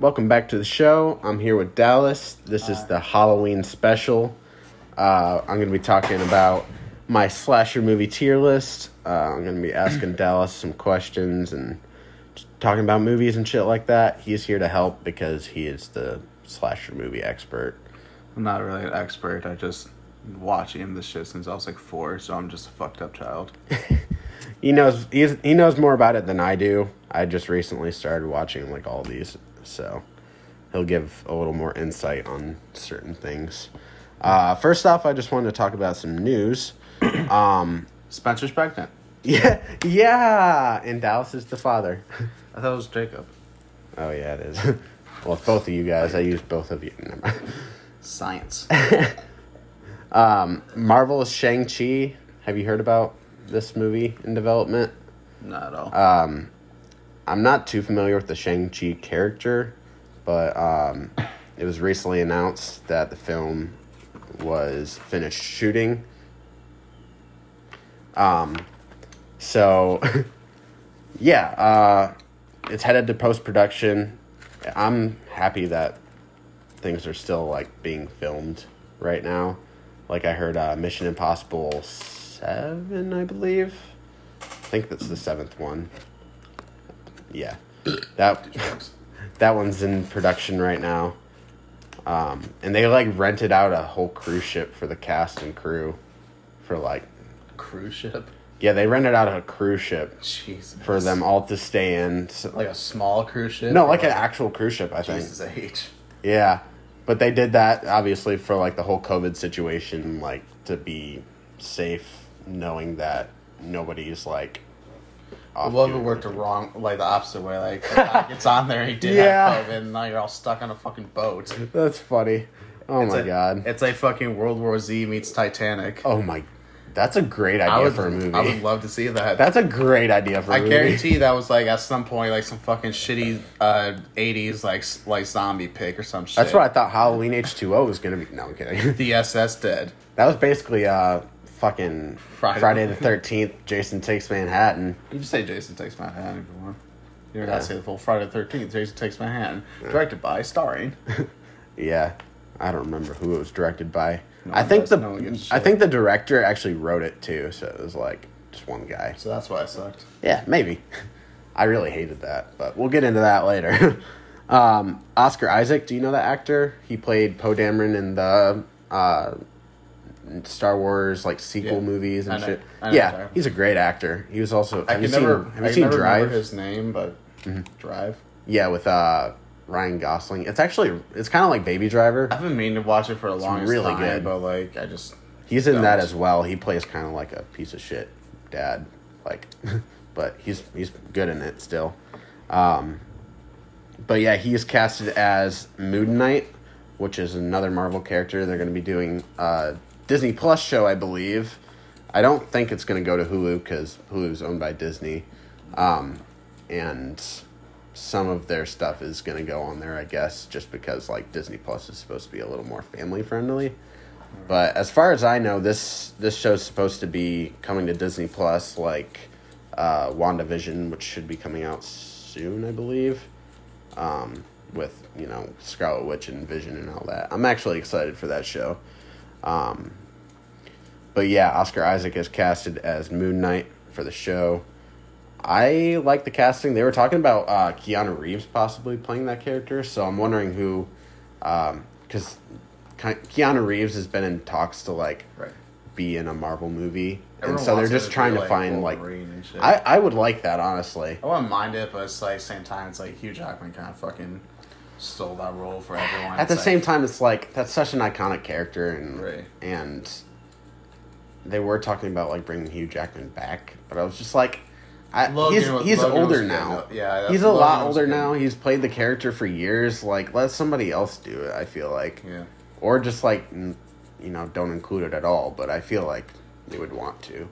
Welcome back to the show. I'm here with Dallas. This is the Halloween special. Uh, I'm going to be talking about my slasher movie tier list. Uh, I'm going to be asking Dallas some questions and talking about movies and shit like that. He's here to help because he is the slasher movie expert. I'm not really an expert. I just watch watching this shit since I was like four, so I'm just a fucked up child. He knows he's, he knows more about it than I do. I just recently started watching like all these, so he'll give a little more insight on certain things. Uh, first off, I just wanted to talk about some news. Um, Spencer's pregnant. yeah, yeah, and Dallas is the father. I thought it was Jacob. Oh yeah, it is. well, it's both of you guys. I used both of you. Science. Um, Marvel's Shang Chi. Have you heard about this movie in development? not at all. Um, I'm not too familiar with the Shang Chi character, but um, it was recently announced that the film was finished shooting. Um, so yeah, uh, it's headed to post production. I'm happy that things are still like being filmed right now. Like I heard, uh, Mission Impossible Seven, I believe. I think that's the seventh one. Yeah, that that one's in production right now. Um, and they like rented out a whole cruise ship for the cast and crew, for like Cruise ship. yeah, they rented out a cruise ship Jesus. for them all to stay in. So- Like a small cruise ship. no, or like an actual cruise ship, I think. Jesus H. Yeah, but they did that obviously for like the whole COVID situation, like to be safe, knowing that nobody's like. Off Well, if it worked the wrong, like the opposite way, like it's on there, he did Yeah. have COVID, and now you're all stuck on a fucking boat. That's funny. Oh It's my like- god. It's like fucking World War Z meets Titanic. Oh my, that's a great idea would, for a movie. I would love to see that. that's a great idea for a. I guarantee that was like at some point like some fucking shitty uh, '80s like like zombie pick or some shit. That's what I thought Halloween H two O was gonna be. No, I'm kidding. The SS dead. that was basically uh fucking Friday. Friday, the Thirteenth. Jason takes Manhattan. You just say Jason Takes Manhattan if you want. You don't Yeah. gotta say the full Friday the Thirteenth. Jason Takes Manhattan, directed by, starring. Yeah, I don't remember who it was directed by. No I think does. the No one gives a I think the director actually wrote it too, so it was like just one guy. So that's why I sucked. Yeah, maybe. I really hated that, but we'll get into that later. um, Oscar Isaac, do you know that actor? He played Poe Dameron in the uh, Star Wars like sequel Yeah, movies and shit. Yeah, he's a great actor. He was also. I have you seen? never. have I you seen Drive? remember his name, but Mm-hmm. Drive. Yeah, with uh, Ryan Gosling. It's actually it's kind of like Baby Driver. I've been meaning to watch it for a long time. Really time, good. but like I just He's in Don't. that as well. He plays kind of like a piece of shit dad, like, but he's he's good in it still. Um, but yeah, he's casted as Moon Knight, which is another Marvel character. They're going to be doing a Disney Plus show, I believe. I don't think it's going to go to Hulu because Hulu's owned by Disney, um, and some of their stuff is going to go on there, I guess, just because like Disney Plus is supposed to be a little more family friendly. But as far as I know, this this show's supposed to be coming to Disney Plus, like uh, WandaVision, which should be coming out soon, I believe. Um, with you know Scarlet Witch and Vision and all that. I'm actually excited for that show. Um, but yeah, Oscar Isaac is casted as Moon Knight for the show. I like the casting. They were talking about uh, Keanu Reeves possibly playing that character, so I'm wondering who, because Keanu Reeves has been in talks to like right. be in a Marvel movie, Everyone and so they're just trying to like, find like. Wolverine shit. I I would like that honestly. I wouldn't mind it, but it's like same time, it's like Hugh Jackman kind of fucking stole that role for everyone. At the It's same like, time, it's like that's such an iconic character, and Right. and they were talking about like bringing Hugh Jackman back, but I was just like, I, Logan he's was- he's Logan older now. Yeah, he's a lot Logan was older good. now. He's played the character for years. Like, let somebody else do it. I feel like, Yeah. or just like, n- you know, don't include it at all. But I feel like they would want to.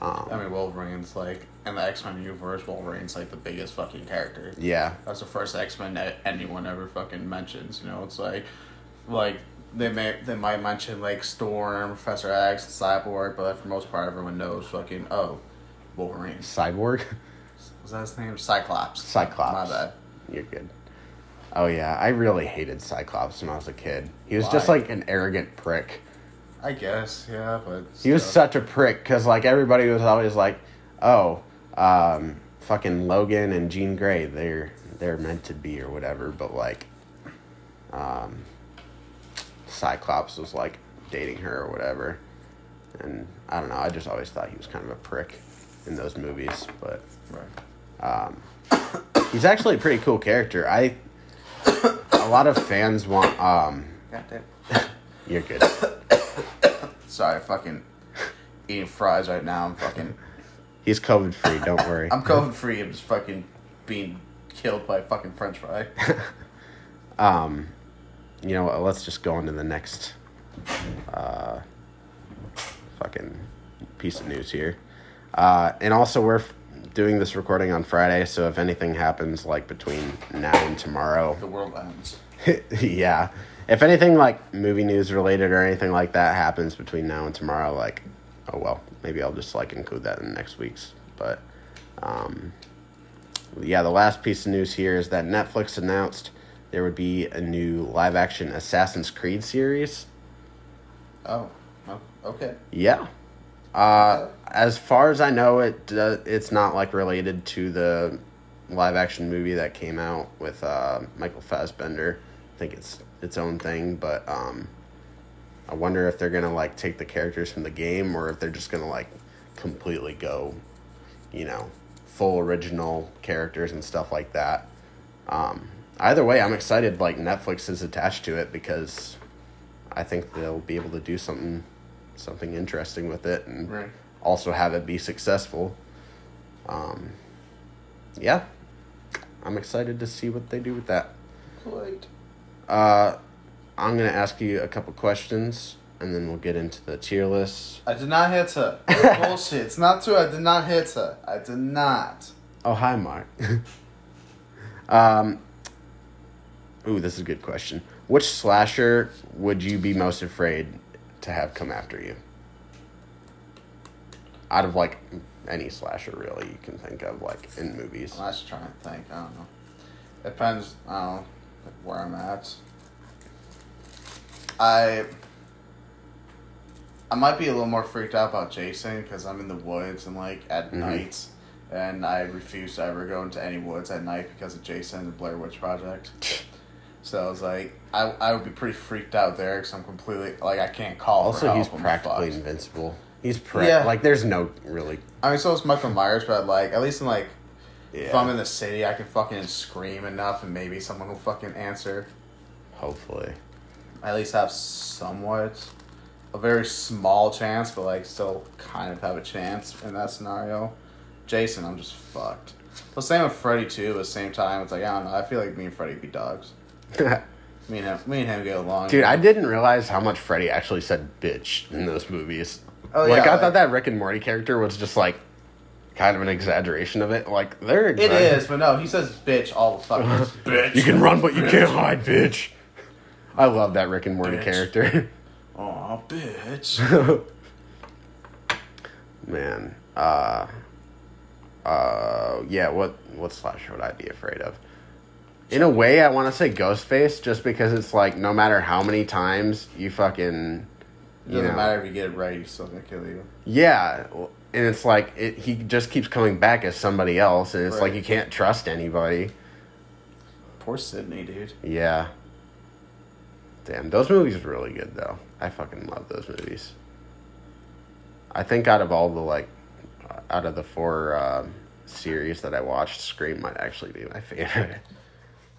Um, I mean, Wolverine's like in the X Men universe. Wolverine's like the biggest fucking character. yeah, That's the first X Men that anyone ever fucking mentions. You know, it's like, like they may they might mention like Storm, Professor X, Cyborg, but for most part, everyone knows fucking oh, Wolverine. Cyborg, Was that his name? Cyclops. Cyclops. My bad. You're good. Oh yeah, I really hated Cyclops when I was a kid. He was just like an arrogant prick. I guess, yeah, but He was such a prick because like everybody was always like, "Oh, um, fucking Logan and Jean Grey, they're they're meant to be or whatever." But like, um, Cyclops was like dating her or whatever, and I don't know. I just always thought he was kind of a prick in those movies, but Right. um, he's actually a pretty cool character. I a lot of fans want. Um, Goddamn. you're good. Sorry, fucking eating fries right now. I'm fucking. He's COVID free. Don't worry. I'm COVID free. I'm just fucking being killed by a fucking French fry. Um, you know what? Let's just go into the next uh, fucking piece of news here. Uh, and also, we're f- doing this recording on Friday, so if anything happens like between now and tomorrow, the world ends. yeah, if anything like movie news related or anything like that happens between now and tomorrow, like, oh well, maybe I'll just like include that in next week's. But, um, yeah, the last piece of news here is that Netflix announced there would be a new live action Assassin's Creed series. Oh, oh, okay. Yeah. Uh, as far as I know, it uh, it's not like related to the live action movie that came out with uh, Michael Fassbender. I think it's its own thing, but um, I wonder if they're gonna like take the characters from the game or if they're just gonna like completely go, you know, full original characters and stuff like that. Um, either way, I'm excited. Like Netflix is attached to it because I think they'll be able to do something something interesting with it and Right. also have it be successful. Um, yeah, I'm excited to see what they do with that. Quite. Uh, I'm gonna ask you a couple questions and then we'll get into the tier list. I did not hit her. Bullshit. It's not true. I did not hit her. I did not. Oh, hi, Mark. um, ooh, this is a good question. Which slasher would you be most afraid to have come after you? Out of like any slasher, really, you can think of like in movies. I'm just trying to think. I don't know. Depends. I don't know where I'm at. I. I might be a little more freaked out about Jason because I'm in the woods and like at Mhm. night, and I refuse to ever go into any woods at night because of Jason and the Blair Witch Project. So I was like, I, I would be pretty freaked out there because I'm completely like I can't call. Also, he's I'm practically fucked. invincible. He's pre- Yeah. like there's no really. I mean, so is Michael Myers, but like at least in like Yeah. if I'm in the city, I can fucking scream enough, and maybe someone will fucking answer. Hopefully, I at least have somewhat a very small chance, but like still kind of have a chance in that scenario. Jason, I'm just fucked. The same with Freddy too. But at the same time, it's like I don't know. I feel like me and Freddy be dogs. Me and him, me and him get along. dude, I didn't realize how much Freddy actually said "bitch" in those movies. Oh, like yeah, I thought that Rick and Morty character was just like kind of an exaggeration of it. Like they're It exa- but no, he says bitch all the fucking bitch. You can run, but you can't hide, bitch. I love that Rick and Morty Bitch. character. Aw, bitch. Man, uh, uh, yeah. What what slasher would I be afraid of? In a way, I want to say Ghostface, just because it's like no matter how many times you fucking, you doesn't know, matter if you get it right, he's still gonna kill you. yeah, and it's like it, he just keeps coming back as somebody else, and it's like you can't trust anybody. Poor Sidney, dude. Yeah. Damn, those movies are really good though. I fucking love those movies. I think out of all the like, out of the four um, series that I watched, Scream might actually be my favorite.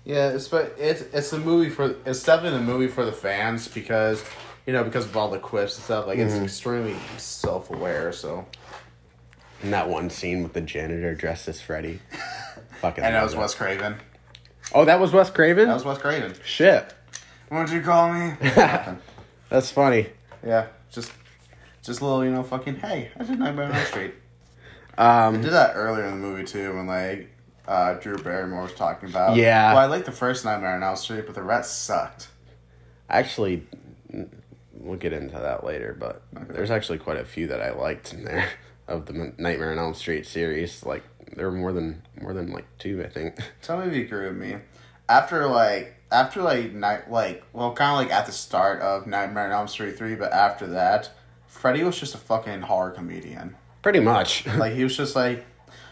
Yeah, it's but it's it's a movie for it's definitely the movie for the fans because you know, because of all the quips and stuff. Like it's extremely self aware. So And that one scene with the janitor dressed as Freddy. Fucking. and that love was Wes Craven. Oh, that was Wes Craven. That was Wes Craven. Shit. What'd you call me? Nothing. That's funny. Yeah, just just a little, you know, fucking. Hey, I did Nightmare on Elm Street. Um, I did that earlier in the movie too, when like uh, Drew Barrymore was talking about. Yeah. Well, I liked the first Nightmare on Elm Street, but the rest sucked. actually, we'll get into that later, but there's actually quite a few that I liked in there of the Nightmare on Elm Street series. Like there were more than more than like two, I think. Tell me if you agree with me. After like after like night like well kind of like at the start of Nightmare on Elm Street three, but after that, Freddy was just a fucking horror comedian. Pretty much. Like he was just like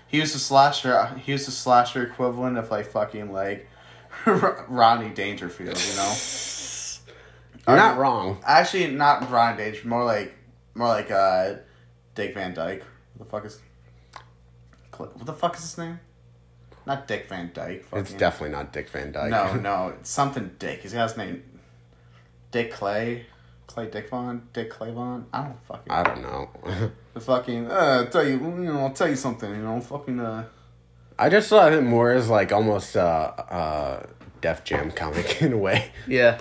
he was the slasher. He was the slasher equivalent of like fucking like Rodney Dangerfield. You know. You're not wrong. Actually, not Rodney Dangerfield. More like, more like uh, Dick Van Dyke. What the fuck is? What the fuck is his name? Not Dick Van Dyke. It's definitely not Dick Van Dyke. No, no, it's something Dick. He's got his name. Dick Clay, Clay Dick Von, Dick Clayvon. I don't fucking. I don't know. the fucking. Uh, I'll tell you, you know, I'll tell you something. You know, fucking. Uh, I just saw him more as like almost uh uh Def Jam comic in a way. yeah.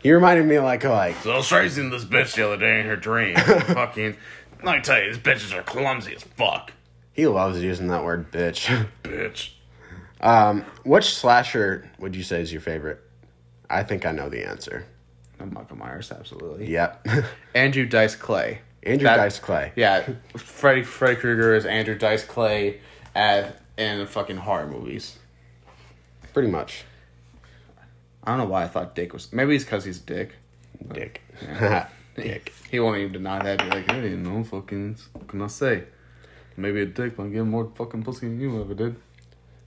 He reminded me like like So I was raising this bitch the other day in her dream. fucking, let me tell you, these bitches are clumsy as fuck, he loves using that word bitch. bitch. Um, which slasher would you say is your favorite? I think I know the answer. Michael Myers, absolutely. Yep. Andrew Dice Clay. Andrew That- Dice Clay. Yeah, Freddy Freddy Krueger is Andrew Dice Clay at in fucking horror movies. Pretty much. I don't know why I thought Dick was. Maybe it's because he's a dick. Dick. Dick. He won't even deny that. Be like, hey, no fucking. What can I say? Maybe a dick, but I'm getting more fucking pussy than you ever did.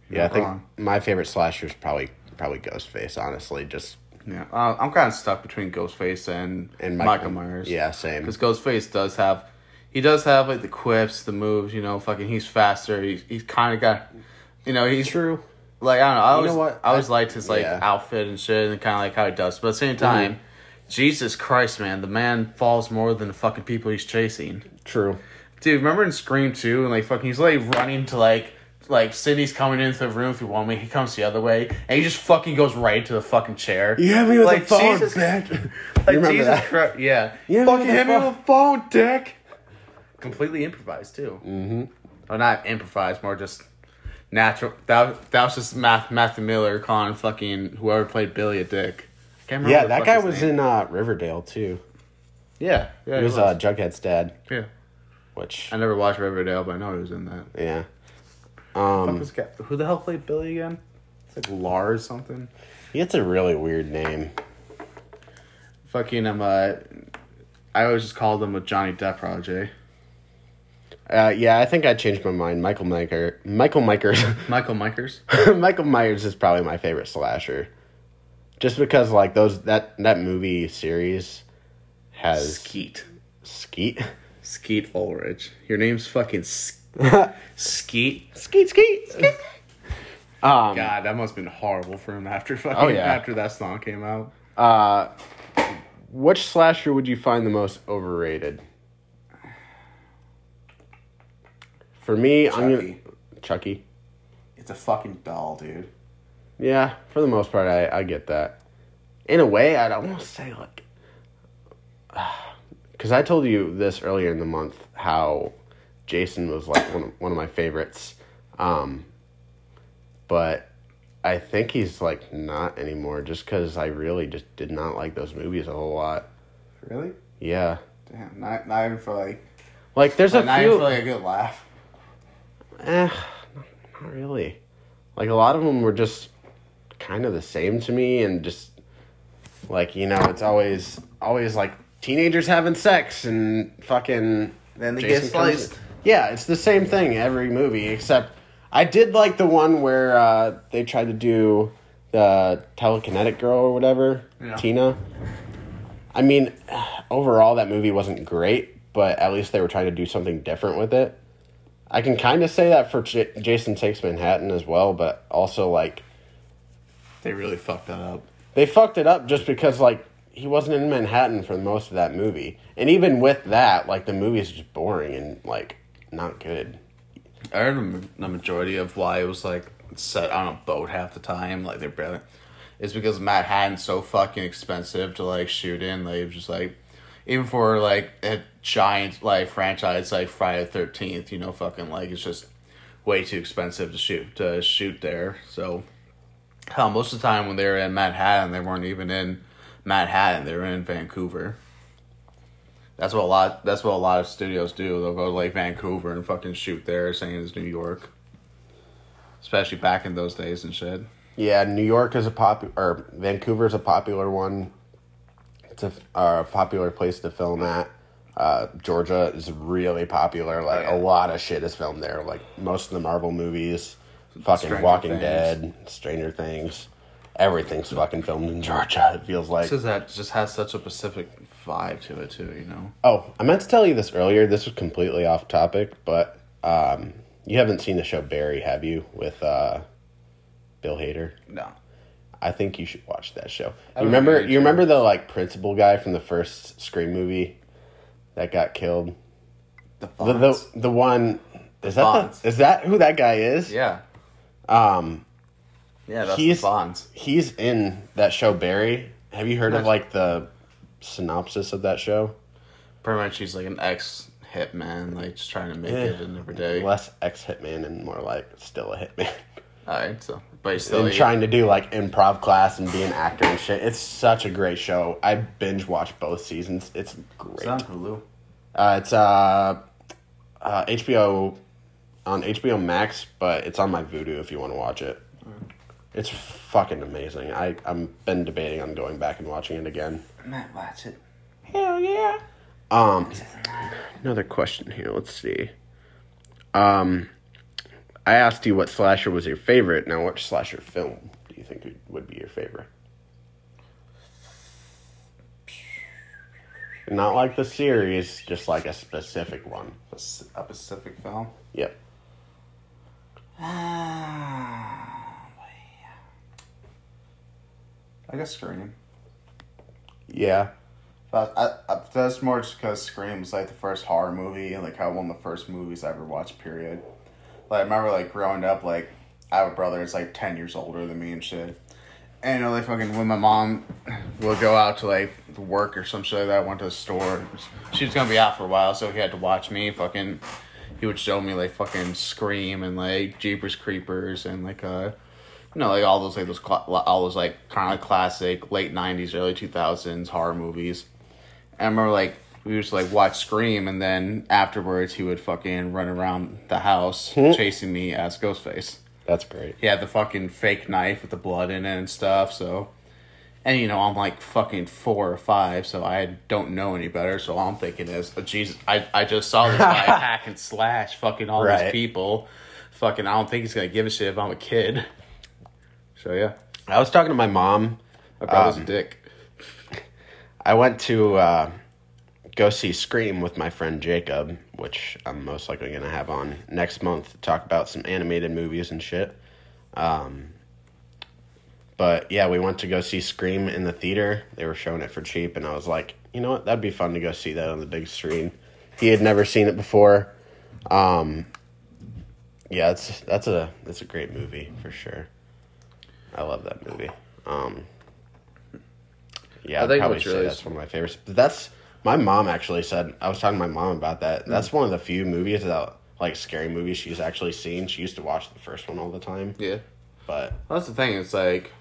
You're Yeah, I think wrong. my favorite slasher is probably probably Ghostface. Honestly, just Yeah, uh, I'm kind of stuck between Ghostface and and Michael, Myers. Yeah, same. because Ghostface does have, he does have like the quips, the moves. You know, fucking, he's faster. He's he's kind of got, you know, he's True. Like I don't know, I You always know what? I always liked his like yeah. outfit and shit, and kind of like how he does. But at the same time, Jesus Christ, man, the man falls more than the fucking people he's chasing. True. Dude, remember in Scream two, and like fucking, he's like running to like like Sidney's coming into the room through one way, he comes the other way, and he just fucking goes right to the fucking chair. You hit me with Like, the phone, Jesus- bitch. Like you Jesus that? Christ, yeah. You fucking with the hit me with the phone, dick. Completely improvised too. Mm-hmm. Or not improvised, more just natural. That that was just Math Matthew Miller calling fucking whoever played Billy a dick. Can't remember Yeah, that guy was name. in uh, Riverdale too. Yeah, yeah, He was uh, Jughead's dad, yeah. which I never watched Riverdale, but I know he was in that. yeah. Fuck Um, this guy- Who the hell played Billy again? It's like Lars something. he gets a really weird name. Fucking um, uh, I always just called him a Johnny Depp project. Uh, yeah, I think I changed my mind. Michael Myers. Michael Myers. Michael Mikers. Michael Myers is probably my favorite slasher, just because like those that that movie series has Skeet. Skeet. Skeet Ulrich. Your name's fucking Sk- Skeet. Skeet, skeet, skeet. Um, God, that must have been horrible for him after fucking Oh, yeah. after that song came out. uh, which slasher would you find the most overrated? For me, I'm gonna Chucky. Chucky. It's a fucking doll, dude. Yeah, for the most part, I, I get that. In a way, I'd almost say like, because I told you this earlier in the month how Jason was like one of, one of my favorites, um, but I think he's like not anymore just because I really just did not like those movies a whole lot. Really? Yeah, Damn, not not even for like like there's a not even few. for like a good laugh. Eh, not really. Like a lot of them were just kind of the same to me, and just like you know, it's always always like teenagers having sex and fucking. Then they Jason get sliced. Yeah, it's the same thing every movie, except I did like the one where uh, they tried to do the telekinetic girl or whatever, Yeah. Tina. I mean, overall that movie wasn't great, but at least they were trying to do something different with it. I can kind of say that for J- Jason Takes Manhattan as well, but also like They really fucked that up. they fucked it up just because like he wasn't in Manhattan for most of that movie, and even with that, like the movie is just boring and like not good. I heard the- majority of why it was like set on a boat half the time, like they're barely. It's because Manhattan's so fucking expensive to like shoot in. Like just like, even for like a giant like franchise like Friday Thirteenth, you know, fucking like it's just way too expensive to shoot to shoot there. So, hell, most of the time when they were in Manhattan, they weren't even in Manhattan. They were in Vancouver. That's what a lot. That's what a lot of studios do. They'll go to like Vancouver and fucking shoot there, saying it's New York. Especially back in those days and shit. Yeah, New York is a popular, or Vancouver is a popular one. It's a uh, popular place to film at. Uh, Georgia is really popular. Like a lot of shit is filmed there. Like most of the Marvel movies, fucking Stranger Walking Things. Dead, Stranger Things, everything's fucking filmed in Georgia. It feels like. Because that just has such a Pacific vibe to it too. You know. Oh, I meant to tell you this earlier. This was completely off topic, but um, you haven't seen the show Barry, have you? With uh, Bill Hader. No. I think you should watch that show. You remember? You remember the like principal guy from the first Scream movie that got killed? The The the, the one is that the, is that who that guy is? yeah. Um, Yeah, that's He's- the Fonz. he's in that show Barry. Have you heard of like the synopsis of that show? Pretty much, he's like an ex hitman, like just trying to make it in every day. Less ex hitman and more like still a hitman. All right, so but he's still and trying to do like improv class and be an actor and shit. It's such a great show. I binge watched both seasons. It's great. It's on Hulu. Uh, it's uh, uh, HBO on HBO Max, but it's on my Vudu if you want to watch it. It's fucking amazing. I I'm been debating on going back and watching it again. Might watch it. Hell yeah. Um, another question here. Let's see. Um, I asked you what slasher was your favorite. Now, what slasher film do you think would- would be your favorite? Not like the series, just like a specific one. A specific film. Yep. I guess Scream. Yeah. But I, I, that's more just because Scream was like the first horror movie like how one of the first movies I ever watched. Period. Like I remember like growing up, like I have a brother that's like ten years older than me and shit. And you know, like fucking when my mom would go out to like work or some shit like that, went to the store. She was gonna be out for a while, so he had to watch me. Fucking, he would show me like fucking Scream and like Jeepers Creepers and like uh, you know, like all those like those all those like kind of classic late '90s, early 2000s horror movies. And I remember like we used to like watch Scream, and then afterwards he would fucking run around the house hmm. chasing me as Ghostface. That's great. He had the fucking fake knife with the blood in it and stuff. So, and you know I'm like fucking four or five, so I don't know any better. So all I'm thinking is, oh, Jesus, I I just saw this guy hack and slash fucking all Right. these people. Fucking, I don't think he's gonna give a shit if I'm a kid. So yeah, I was talking to my mom. my brother's Um, a dick. I went to uh, go see Scream with my friend Jacob, which I'm most likely going to have on next month to talk about some animated movies and shit. Um, but yeah, we went to go see Scream in the theater. They were showing it for cheap, and I was like, you know what? That'd be fun to go see that on the big screen. He had never seen it before. Um, yeah, it's that's a that's a great movie for sure. I love that movie. Um, yeah, I think probably what's say really- that's one of my favorites. But that's my mom actually said. I was talking to my mom about that. That's Hmm. one of the few movies that like scary movies she's actually seen. She used to watch the first one all the time, Yeah. but That's the thing. It's like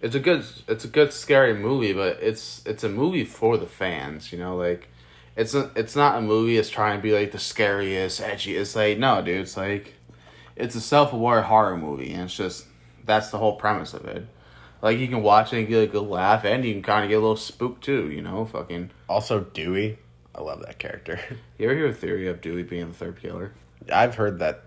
it's a good it's a good scary movie, but it's it's a movie for the fans. You know, like it's a, it's not a movie that's trying to be like the scariest, edgy. It's like no, dude. It's like it's a self aware horror movie, and it's just that's the whole premise of it. Like you can watch it and get a good laugh, and you can kind of get a little spooked too. You know, fucking. also Dewey. I love that character. You ever hear a theory of Dewey being the third killer? I've heard that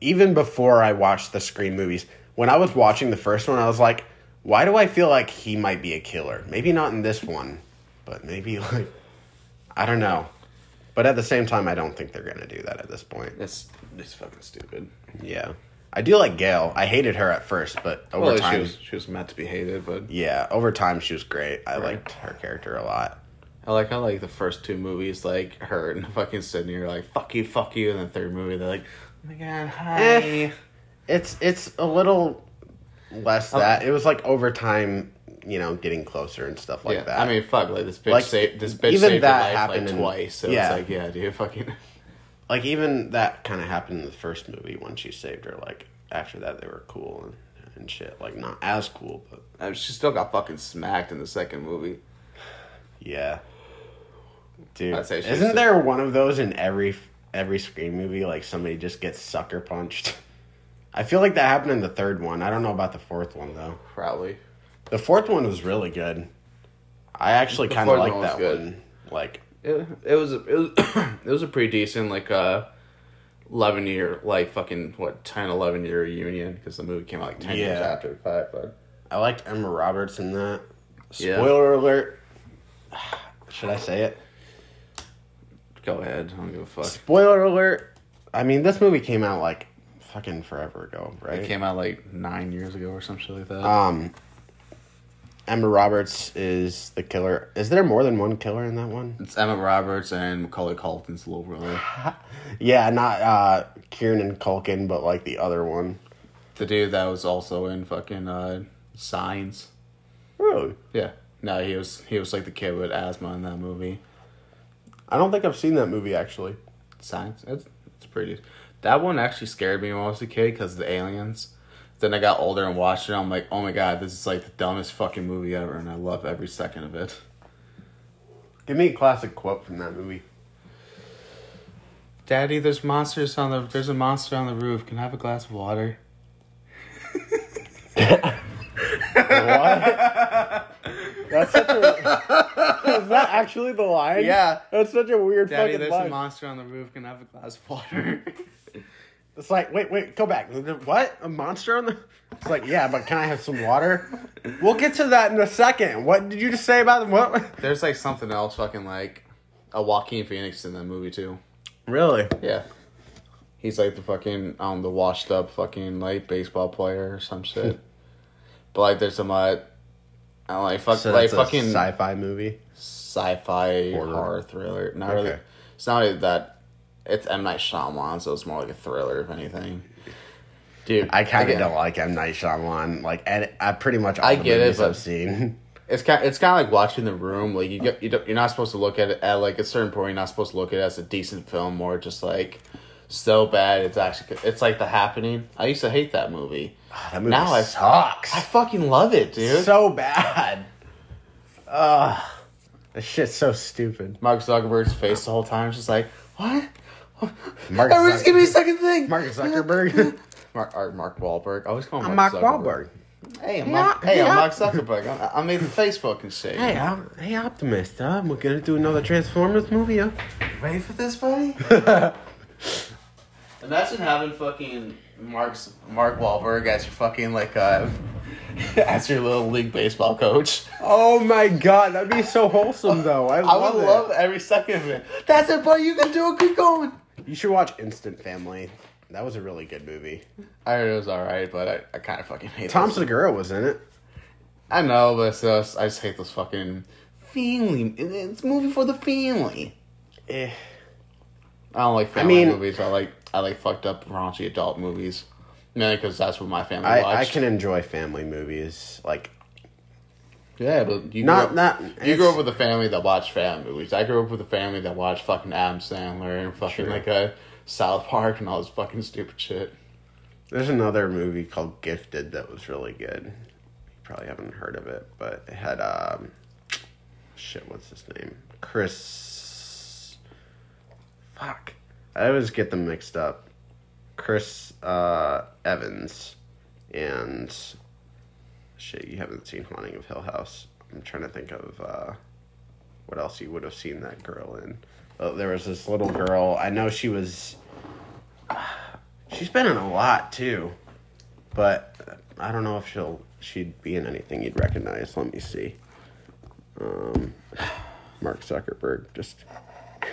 even before I watched the Scream movies. When I was watching the first one, I was like, why do I feel like he might be a killer? Maybe not in this one, but maybe like I don't know. But at the same time, I don't think they're gonna do that at this point. It's it's fucking stupid. Yeah. I do like Gail. I hated her at first, but over Well, she time, was she was meant to be hated, but yeah, over time she was great. I Right. liked her character a lot. I like how like the first two movies, like her and fucking Sidney are like fuck you, fuck you, and the third movie they're like, oh my god, hi. Eh. It's it's a little less Oh. that. It was like over time, you know, getting closer and stuff like yeah, that. I mean, fuck, like this bitch Like, saved this bitch even saved that life happened like twice. So yeah. it's like, yeah, dude, fucking. Like even that kind of happened in the first movie when she saved her. Like after that, they were cool and, and shit. Like not as cool, but I mean, she still got fucking smacked in the second movie. yeah. Dude, isn't a- there one of those in every every Scream movie? Like somebody just gets sucker punched. I feel like that happened in the third one. I don't know about the fourth one though. Probably. The fourth one was really good. I actually kind of like that good. one. Like, It, it was it was it was a pretty decent like uh 11 year like fucking what 10 11 year reunion because the movie came out like 10 years after the fact but I liked Emma Roberts in that. Yeah. Spoiler alert. Should I say it? go ahead I don't give a fuck Spoiler alert. I mean, this movie came out like fucking forever ago, right? it came out like nine years ago or some shit like that Um, Emma Roberts is the killer. Is there more than one killer in that one? it's Emma Roberts and Macaulay Culkin's little brother Yeah, not uh, Kieran Culkin, but like the other one. the dude that was also in fucking uh Signs Really? yeah no he was he was like the kid with asthma in that movie I don't think I've seen that movie actually. Signs it's it's pretty that one actually scared me when I was a kid because the aliens. Then I got older and watched it. I'm like, oh my god, this is like the dumbest fucking movie ever, and I love every second of it. Give me a classic quote from that movie. Daddy, there's monsters on the there's a monster on the roof. Can I have a glass of water? What? That's such a. Is that actually the line? Yeah. That's such a weird Daddy, fucking there's line. a monster on the roof. Can I have a glass of water? It's like, wait, wait, go back. What? A monster on the. It's like, yeah, but can I have some water? We'll get to that in a second. What did you just say about what? there's like something else, fucking like a Joaquin Phoenix in that movie too. Really? Yeah. He's like the fucking um the washed up fucking like baseball player or some shit. but like there's some uh I don't like fuck So like fucking sci-fi movie. sci-fi Horror. horror, thriller. Not really. It's not really that. It's M Night Shyamalan, so it's more like a thriller, if anything. Dude, I kind of don't like M Night Shyamalan. Like, and I pretty much all I the get it, movies but- I've seen. It's kind. It's kind of like watching The Room. Like you get, you don't, you're not supposed to look at it at like a certain point. You're not supposed to look at it as a decent film or just like so bad. It's actually. It's like The Happening. I used to hate that movie. Ah, that movie now I- sucks. I fucking love it, dude. so bad. Ugh. This shit's so stupid. Mark Zuckerberg's face the whole time is just like, what? Mark Everyone's Zuck- give me a second thing. Mark Zuckerberg. Mark, or Mark Wahlberg. I always call him I'm Mark, Mark Zuckerberg. Wahlberg. Hey, I'm Hey, Mark, hey, hey, I'm I'm- Mark Zuckerberg. I, I made the Facebook and shit. Hey, I'm, hey, Optimus. Uh, we're gonna do another Transformers movie. Huh? ready for this, buddy? Imagine having fucking Mark's Mark Wahlberg as your fucking like uh as your little league baseball coach. Oh my god, that'd be so wholesome though. I, I love would it. love every second of it. That's it, buddy. You can do it. Keep going. You should watch Instant Family. That was a really good movie. I heard it was alright, but I, I kind of fucking hate Tom Segura was in it. I know, but it's just, I just hate those fucking family. It's a movie for the family. Eh. I don't like family mean- movies. I like I like fucked up raunchy adult movies. Mainly because that's what my family I, watched. I can enjoy family movies. Like Yeah, but you not grew up, not. you grew up with a family that watched family movies. I grew up with a family that watched fucking Adam Sandler and fucking Sure. like a South Park and all this fucking stupid shit. There's another movie called Gifted that was really good. You probably haven't heard of it, but it had um, shit. What's his name? Chris. Fuck, I always get them mixed up. Chris uh, Evans and shit. You haven't seen Haunting of Hill House. I'm trying to think of uh, what else you would have seen that girl in. Oh, there was this little girl. I know she was. She's been in a lot too, but I don't know if she'll she'd be in anything you'd recognize. Let me see. Um, Mark Zuckerberg just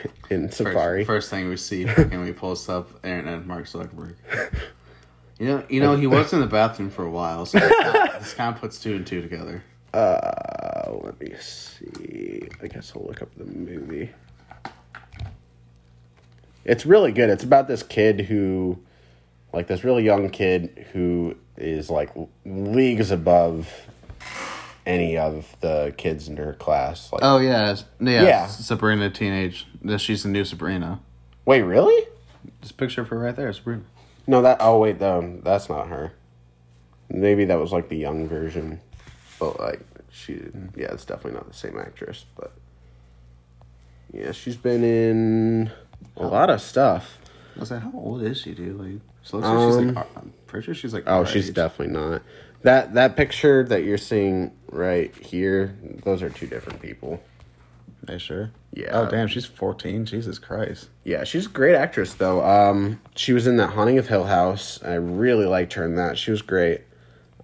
in Safari. First, first thing we see when we post up and Mark Zuckerberg. You know, you know, he was in the bathroom for a while, so this kind of, this kind of puts two and two together. Uh, let me see. I guess I'll look up the movie. It's really good. It's about this kid who, like, this really young kid who is like leagues above any of the kids in her class. Like, Oh yeah, yeah. Yeah. Sabrina teenage. She's the new Sabrina. wait, really? Just picture of her right there, Sabrina. No, that. Oh wait, no, that's not her. Maybe that was like the young version, but like she, yeah, it's definitely not the same actress. But yeah, she's been in a lot of stuff. I was like, how old is she, dude? Like, she looks like she's Um, like. I'm pretty sure she's like. Oh, she's age. definitely not. That that picture that you're seeing right here, those are two different people. Are you sure? Yeah. Oh damn, she's fourteen. Jesus Christ. Yeah, she's a great actress though. Um, she was in that Haunting of Hill House. I really liked her in that. She was great.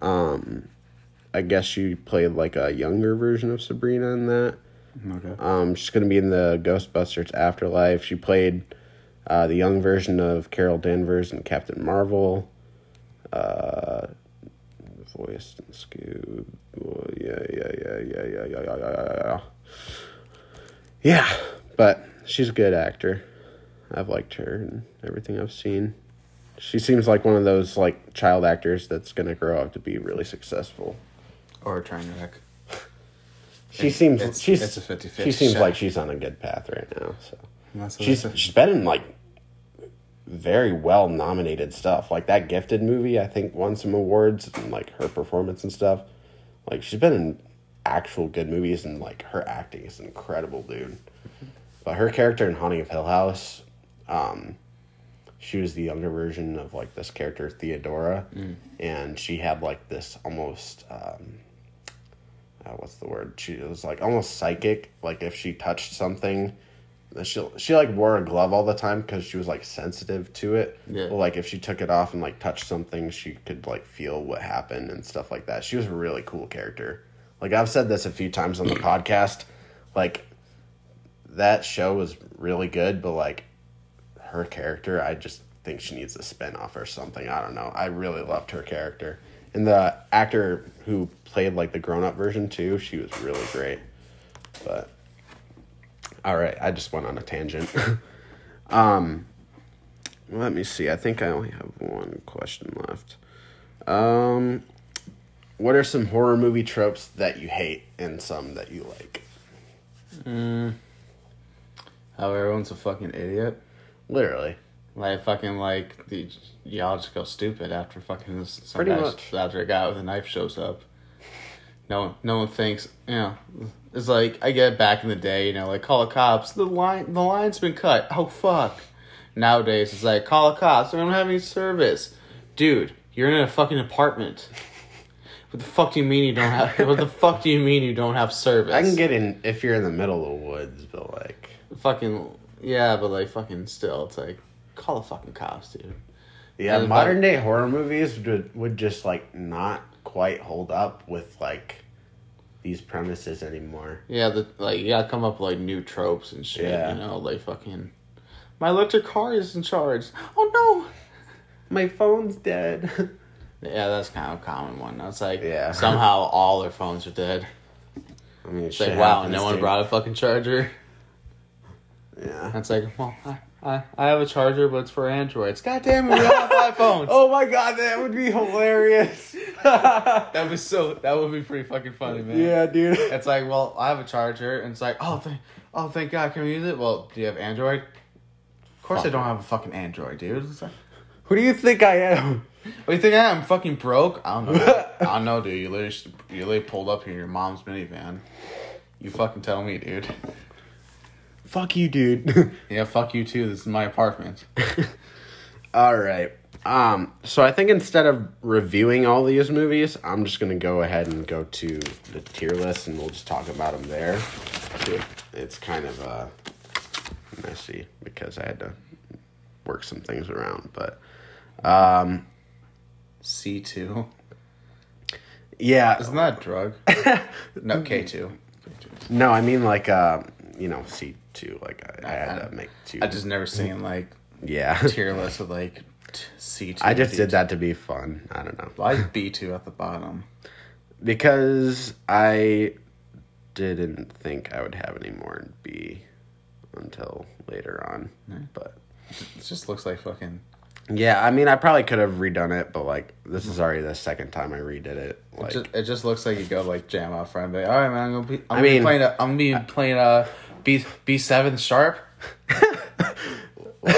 Um, I guess she played like a younger version of Sabrina in that. Okay. Um, she's gonna be in the Ghostbusters Afterlife. She played uh, the young version of Carol Danvers and Captain Marvel. Uh, voiced in Scoob. Oh, yeah, yeah, yeah, yeah, yeah, yeah, yeah, yeah, yeah. Yeah, but she's a good actor. I've liked her and everything I've seen. She seems like one of those like child actors that's gonna grow up to be really successful. Or a train wreck. She It's- seems it's- she's it's a 50-50 she seems shot. like she's on a good path right now. So she's she's been in like very well nominated stuff. Like that Gifted movie, I think won some awards and like her performance and stuff. Like she's been in actual good movies and like her acting is incredible, dude. But her character in Haunting of Hill House, um, she was the younger version of like this character Theodora, and she had like this almost um, uh, what's the word? She was like almost psychic. Like if she touched something, she she like wore a glove all the time because she was like sensitive to it. Yeah. Like if she took it off and like touched something, she could like feel what happened and stuff like that. She was a really cool character. Like I've said this a few times on the podcast, like that show was really good, but like her character, I just think she needs a spin off or something. I don't know. I really loved her character. And the actor who played like the grown up version too, she was really great. But all right, I just went on a tangent. um let me see. I think I only have one question left. Um what are some horror movie tropes that you hate and some that you like? How everyone's a fucking idiot. Literally. Like fucking like the y'all just go stupid after fucking this. some Pretty guy- much. after a guy with a knife shows up. No, one- no one thinks. You know, it's like I get back in the day. You know, like call the cops. The line, the line's been cut. Oh fuck. Nowadays, it's like call the cops. I don't have any service, dude. You're in a fucking apartment. What the fuck do you mean you don't have? what the fuck do you mean you don't have service? I can get in if you're in the middle of the woods, but like fucking yeah, but like fucking still, it's like call the fucking cops, dude. Yeah, And modern like- day horror movies would would just like not quite hold up with like these premises anymore. Yeah, the like you gotta come up with like new tropes and shit. Yeah. You know, like fucking my electric car is in charge. Oh no, My phone's dead. Yeah, that's kind of a common one. It's like Yeah. somehow all their phones are dead. I mean, It's like wow, no one brought a fucking charger. Yeah. It's like well, I, I I have a charger, but it's for androids. God damn it, we all have iPhones. Oh my god, that would be hilarious. that would be so. That would be pretty fucking funny, man. yeah, dude. It's like, well, I have a charger, and it's like, oh, thank, oh, thank God, can we use it? Well, do you have Android? Of course, I don't have a fucking Android, dude. It's like, Who do you think I am? what do you think I am? Fucking broke? I don't know. I don't know, dude. You literally, you literally pulled up here in your mom's minivan. You fucking tell me, dude. Fuck you, dude. Yeah, fuck you too. This is my apartment. all right. Um, so I think instead of reviewing all these movies, I'm just gonna go ahead and go to the tier list, and we'll just talk about them there. It's kind of uh, messy because I had to work some things around, but um, C two. yeah. Isn't that a drug? no, K two. No, I mean like uh, you know, C two. Like I, I had to make two. I just never seen like yeah. tier list with like C two. I just did that to be fun. I don't know. Why B two at the bottom? Because I didn't think I would have any more in B until later on. But It just looks like fucking. Yeah, I mean, I probably could have redone it, but like this is already the second time I redid it. It Like, just, it just looks like you go like jam off. Like, All right, man. I'm gonna be. I'm I gonna be mean- playing. A, I'm gonna be playing a B B seven sharp. you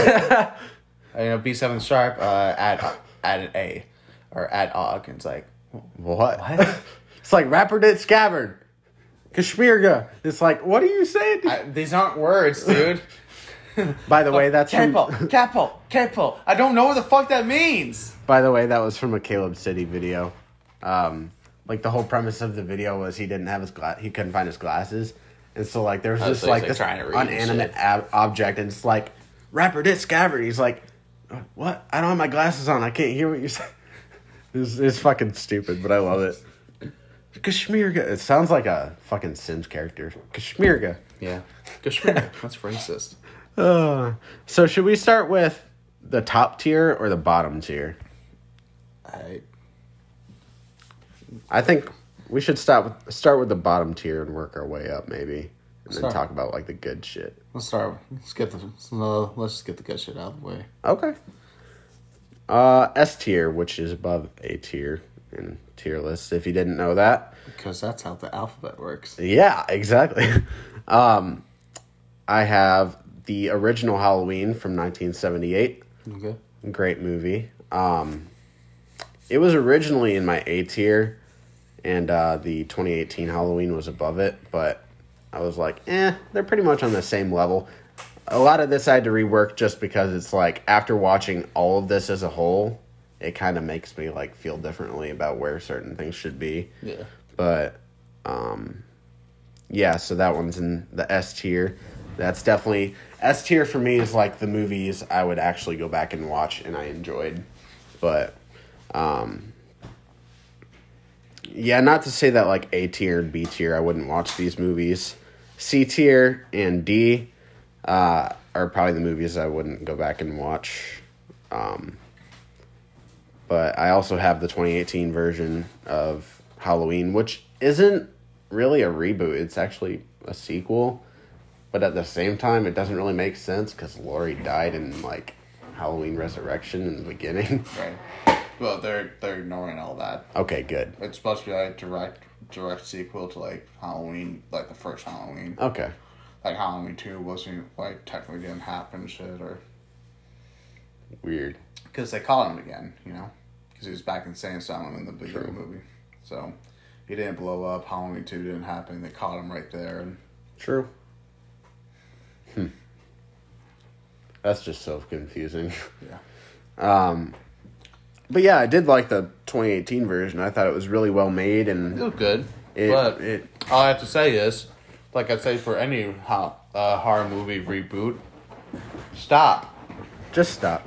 know, B seven sharp. Uh, at at an A, or at Og. And it's like, what? it's like rapper did scabbard. Kashmirga. It's like, what are you saying? I, these aren't words, dude. By the way, that's from, Capo, capo, capo. I don't know what the fuck that means. By the way, that was from a Caleb City video. Um, like the whole premise of the video was he didn't have his glass, he couldn't find his glasses, and so like there was Oh, just so like like, this trying to read and unanimate ab- object, and it's like rapper did scabbard. He's like, what? I don't have my glasses on. I can't hear what you're saying. It's, it's fucking stupid, but I love it. Kashmirga. It sounds like a fucking Sims character. Kashmirga. Yeah, Kashmir. That's racist. Uh, so should we start with the top tier or the bottom tier? I I think we should start with start with the bottom tier and work our way up, maybe, and then Start. talk about like the good shit. let's start. Let's get the. No, let's just get the good shit out of the way. Okay. Uh, S tier, which is above A tier in tier list. If you didn't know that, Because that's how the alphabet works. yeah, exactly. um, I have the original Halloween from 1978. Okay. Great movie. Um, it was originally in my A tier, and uh, the 2018 Halloween was above it, but I was like, eh, they're pretty much on the same level. A lot of this I had to rework just because it's like after watching all of this as a whole, it kind of makes me like feel differently about where certain things should be. Yeah. But um yeah, so that one's in the S tier. That's definitely S tier for me is like the movies I would actually go back and watch and I enjoyed. But um yeah, not to say that like A tier and B tier I wouldn't watch these movies. C tier and D uh are probably the movies I wouldn't go back and watch. Um but I also have the 2018 version of Halloween, which isn't really a reboot. It's actually a sequel, but at the same time, it doesn't really make sense because Laurie died in like Halloween Resurrection in the beginning. Right. Well, they're they're ignoring all that. okay, good. It's supposed to be like direct direct sequel to like Halloween, like the first Halloween. Okay, Like Halloween two wasn't like technically didn't happen shit or weird. because they caught him again, you know, because he was back in San Asylum in the beginning the movie. So he didn't blow up. Halloween two didn't happen. They caught him right there, and True. Hmm. That's just so confusing. yeah, Um, but yeah, I did like the 2018 version. I thought it was really well made and it was good. it, but it all I have to say is, like I say for any ho- uh, horror movie reboot, stop. just stop.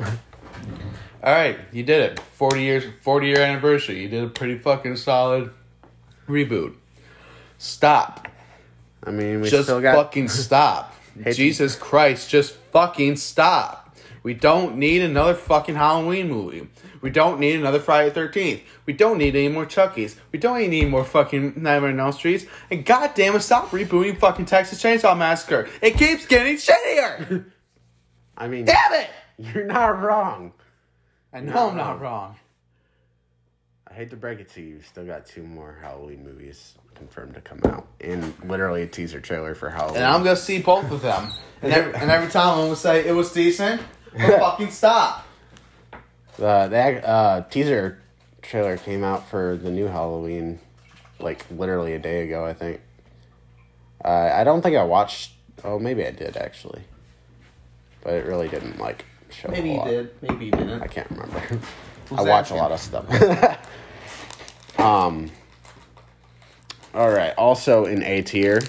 All right, you did it. Forty years, forty year anniversary. You did a pretty fucking solid reboot. Stop. I mean, we just still got fucking stop. Hate- Jesus Christ, just fucking stop. We don't need another fucking Halloween movie. We don't need another Friday Thirteenth. We don't need any more Chuckies. We don't need more fucking Nightmare on Elm Streets. And goddamn it, stop rebooting fucking Texas Chainsaw Massacre. It keeps getting shittier. I mean, Damn it! you're not wrong. I know I'm not wrong. I hate to break it to you, still got two more Halloween movies confirmed to come out, and literally a teaser trailer for Halloween. And I'm gonna see both of them. And every, and every time I'm gonna say it was decent, but fucking stop. the the uh, teaser trailer came out for the new Halloween, like literally a day ago, I think. Uh, I don't think I watched. Oh, maybe I did actually, but it really didn't like show. Maybe you did, maybe you didn't. I can't remember. I watch asking? a lot of stuff. um. All right. Also in A tier.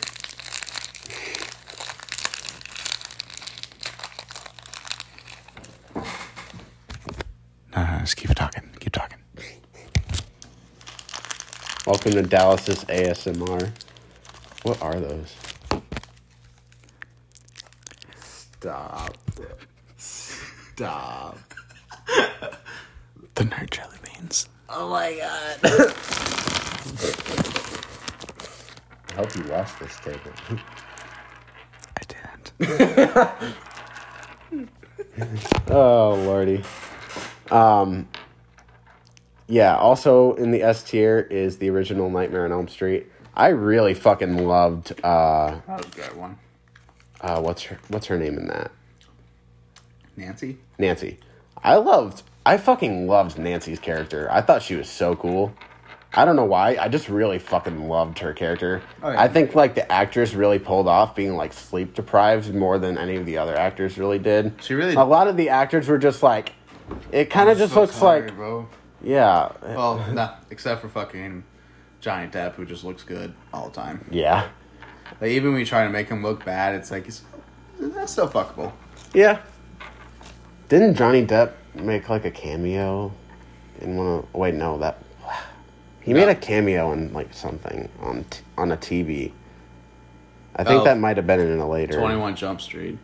Just keep talking. Keep talking. Welcome to Dallas's ASMR. What are those? Stop. Stop. The nerd jelly beans. Oh my god. I hope you watched this table. I didn't. Oh lordy. Um. Yeah. Also in the S tier is the original Nightmare on Elm Street. I really fucking loved. Uh, That was a good one. uh, what's her What's her name in that? Nancy? Nancy. I loved. I fucking loved Nancy's character. I thought she was so cool. I don't know why. I just really fucking loved her character. Oh, yeah. I think like the actress really pulled off being like sleep deprived more than any of the other actors really did. She really- A lot of the actors were just like. It kind of just So looks tired, like bro. yeah, Well, nah, except for fucking Johnny Depp, who just looks good all the time. yeah, Like even when you try to make him look bad, it's like he's that's still fuckable. yeah. Didn't Johnny Depp make like a cameo in one of? Wait, no, that he made a cameo in like something on t- on a TV. I think Oh. that might have been in a later. Twenty One Jump Street.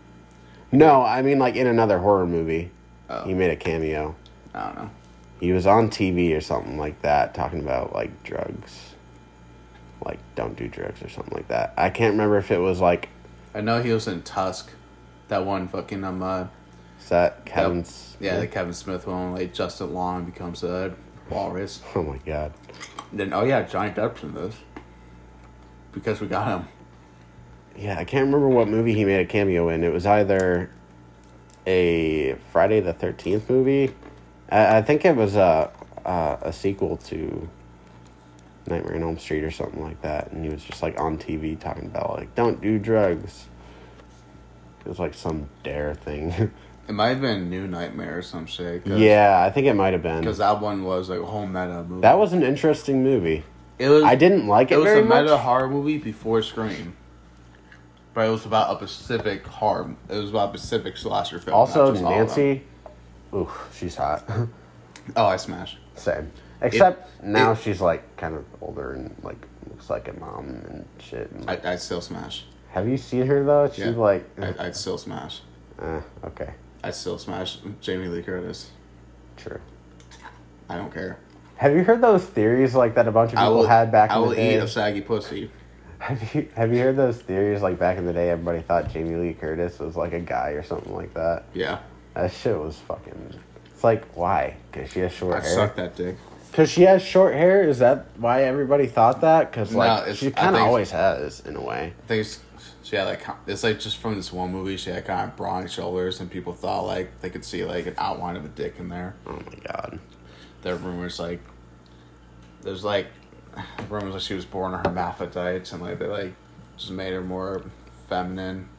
No, I mean like in another horror movie. Oh. He made a cameo. I don't know. He was on TV or something like that, talking about like drugs, like don't do drugs or something like that. I can't remember if it was like I know he was in Tusk. That one fucking um uh, is that Kevin's. yeah, the Kevin Smith one, like Justin Long becomes a walrus. Oh my god. Then oh yeah, Johnny Depp's in this because we got him. Yeah, I can't remember what movie he made a cameo in. It was either a Friday the Thirteenth movie. I, I think it was a, a a sequel to Nightmare on Elm Street or something like that. And he was just like on TV talking about like don't do drugs. It was like some dare thing. It might have been New Nightmare or some shit. Yeah, I think it might have been. because that one was like a whole meta movie. That was an interesting movie. it was. I didn't like it, It was very a meta horror movie before Scream. But it was about a Pacific horror. It was about a Pacific slasher film. Also, not just all of them. Nancy. Ooh, she's hot. Oh, I smash. Same. Except now it- she's like kind of older and like looks like a mom and shit. And- I, I'd still smash. Have you seen her though? She's Yeah. like, I, I'd still smash. uh, okay, I'd still smash Jamie Lee Curtis. true. I don't care. Have you heard those theories like that a bunch of people will had back I in the day? I will eat a saggy pussy. Have you have you heard those theories like back in the day? Everybody thought Jamie Lee Curtis was like a guy or something like that. Yeah, That shit was fucking. It's like why? Because she has short I've hair. sucked that dick. Because she has short hair. Is that why everybody thought that? Because like it's- she kind of always has in a way. I it's, she had like it's like just from this one movie. She had kind of broad shoulders, and people thought like they could see like an outline of a dick in there. Oh my god. There are rumors like there's like rumors like she was born a hermaphrodite and like they like just made her more feminine.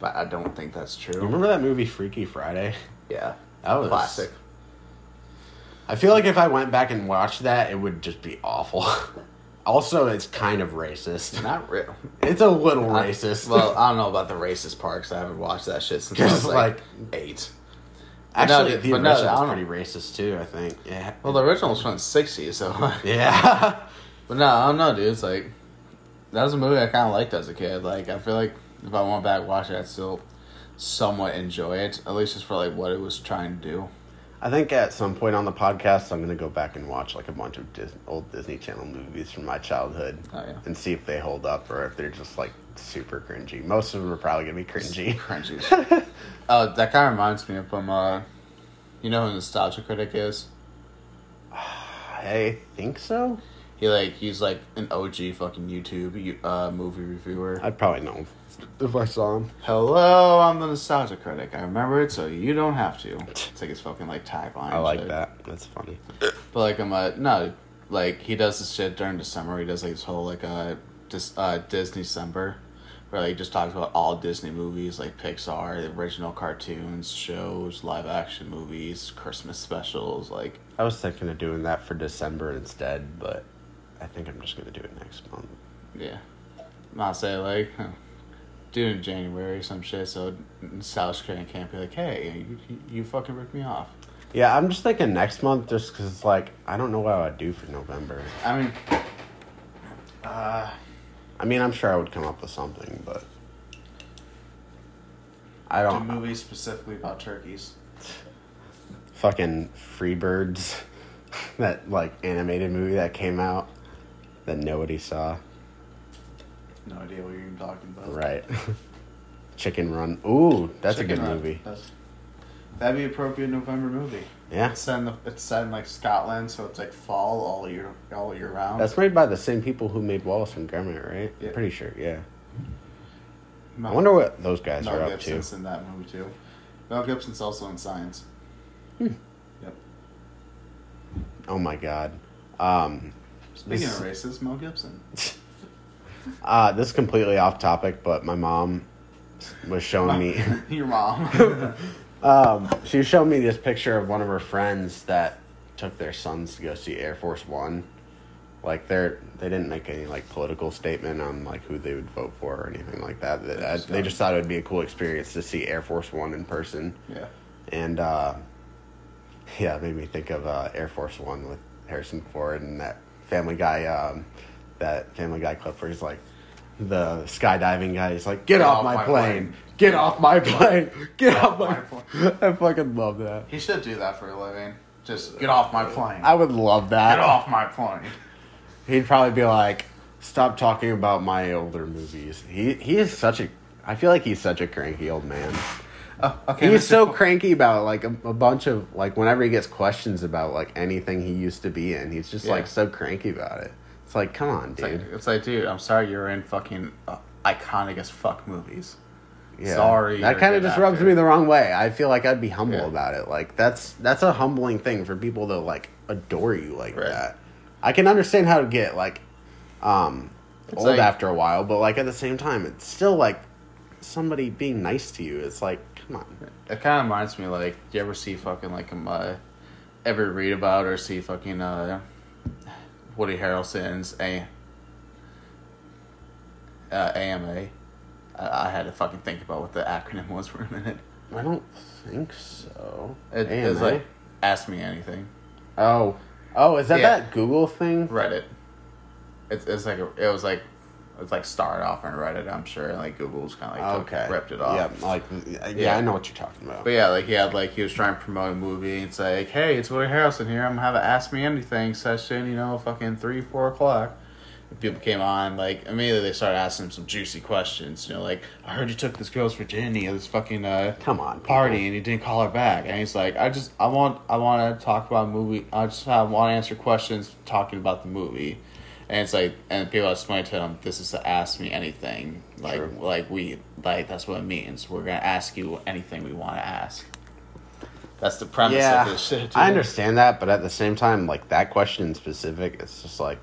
But I don't think that's true. Remember that movie Freaky Friday? Yeah, That was classic. I feel like if I went back and watched that, it would just be awful. also, it's kind of racist. Not real. It's a little I- racist. well, I don't know about the racist part 'cause I haven't watched that shit since I was like, like- eight. actually, no, the no, original I was pretty racist too. I think. Yeah. Well, the original was from the '60s, so. yeah. But no, I don't know, dude. It's like that was a movie I kind of liked as a kid. Like I feel like if I went back and watched it, I'd still somewhat enjoy it, at least just for like what it was trying to do. I think at some point on the podcast, I'm gonna go back and watch like a bunch of Dis- old Disney Channel movies from my childhood Oh, yeah. and see if they hold up or if they're just like super cringy. Most of them are probably gonna be cringy. Cringy. Oh, that kind of reminds me of um, uh, you know who Nostalgia Critic is? I think so. He like he's like an OG fucking YouTube uh, movie reviewer. I'd probably know if I saw him. Hello, I'm the Nostalgia Critic. I remember it, so you don't have to. It's like his fucking like tagline. I and like shit. that. That's funny. But like I'm a no, like he does this shit during December. He does like this whole like uh dis- uh Disney December, where like he just talks about all Disney movies like Pixar, the original cartoons, shows, live action movies, Christmas specials. Like I was thinking of doing that for December instead, but I think I'm just gonna do it next month. yeah, not say like. huh, Do in January or some shit, so South Korean can't be like, "Hey, you, you- fucking ripped me off." Yeah, I'm just thinking next month, just because it's like I don't know what I would do for November. I mean, uh, I mean, I'm sure I would come up with something, but I do don't. movies specifically about turkeys. Fucking Free Birds. that like animated movie that came out that nobody saw. No idea what you're even talking about. Right. Chicken Run. Ooh, that's a good Run. movie. That's- That'd be appropriate November movie. Yeah. It's set in the, it's set in like Scotland, so it's like fall all year all year round. That's made by the same people who made Wallace and Gromit, right? Yeah. Pretty sure, yeah. Mel, I wonder what those guys Mel are up Gibson's to. in that movie too. Mel Gibson's also in Signs. Hmm. Yep. Oh my god. Um, Speaking This- of racist, Mel Gibson. uh, this is completely off topic, but my mom was showing me. Your mom. Um, she was showing me this picture of one of her friends that took their sons to go see Air Force One. Like they're they didn't make any like political statement on like who they would vote for or anything like that. They, just they just thought it would be a cool experience to see Air Force One in person. yeah. And uh, yeah, it made me think of uh, Air Force One with Harrison Ford and that Family Guy, um, that Family Guy clip where he's like, the skydiving guy He's like, get, off, my, plane. get off my plane, get off my. plane. I fucking love that. He should do that for a living. Just get off my plane. I would love that. Get off my plane. He'd probably be like, stop talking about my older movies. He he is such a. I feel like he's such a cranky old man. Oh, okay. He's Mr. so cranky about like a, a bunch of like whenever he gets questions about like anything he used to be in, he's just Yeah. like so cranky about it. It's like, come on, It's like, dude. it's like, dude, I'm sorry you're in fucking uh, iconic as fuck movies. Yeah. sorry, That kind of just rubs me the wrong way. I feel like I'd be humble Yeah. about it. Like that's that's a humbling thing for people to like adore you like Right. that. I can understand how to get like um It's old like- after a while, but like at the same time, it's still like somebody being nice to you. It's like, come on. It kind of reminds me, like, do you ever see fucking, like, um, uh, ever read about or see fucking, uh, Woody Harrelson's A, uh, AMA? I, I had to fucking think about what the acronym was for a minute. I don't think so. It, AMA? like, ask me anything. Oh, oh, is that Yeah. that Google thing? Reddit. It's, it's like, a, it was like, it's like started off on Reddit, I'm sure, and like Google's kind of like took- Okay, ripped it off. Yeah, like yeah, Yeah. I know what you're talking about. But yeah, like he had like he was trying to promote a movie and say, like, "Hey, it's Woody Harrelson here. I'm gonna have an Ask Me Anything session. You know, fucking three, four o'clock." And people came on like immediately. They started asking him some juicy questions. You know, like, "I heard you took this girl's virginity at this fucking uh, Come on, people. party and you didn't call her back." And he's like, "I just I want I want to talk about a movie. I just I want to answer questions talking about the movie." And it's like, and people explain to him, "This is to ask me anything. Like, True. like we like that's what it means. We're gonna ask you anything we want to ask." That's the premise Yeah, of this shit. I understand that, but at the same time, like that question in specific, it's just like,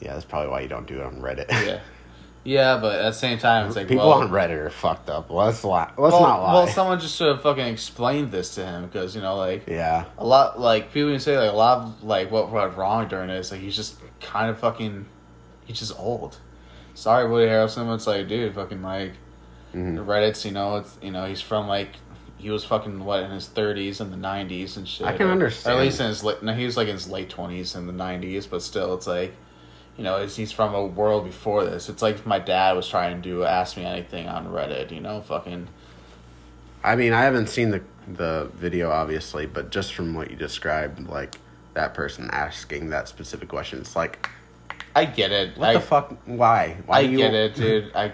yeah, that's probably why you don't do it on Reddit. Yeah, yeah, but at the same time, it's like People well, on Reddit are fucked up. Let's lie. Let's well, not lie. well, someone just should have fucking explained this to him because you know, like yeah, a lot, like people can say like a lot of like what went wrong during this. Like he's just kind of fucking, he's just old. Sorry, Woody Harrelson. It's like, dude, fucking like Mhm. Reddit's. You know, it's you know he's from like. He was fucking what in his thirties and the nineties and shit. I can Or- understand. Or at least in his late, no, he was like in his late twenties and the nineties, but still, it's like, you know, he's from a world before this. It's like if my dad was trying to do ask me anything on Reddit, you know, fucking I mean, I haven't seen the the video obviously, but just from what you described, like that person asking that specific question, it's like, I get it. what I, the fuck? Why? Why I you? get it, dude. I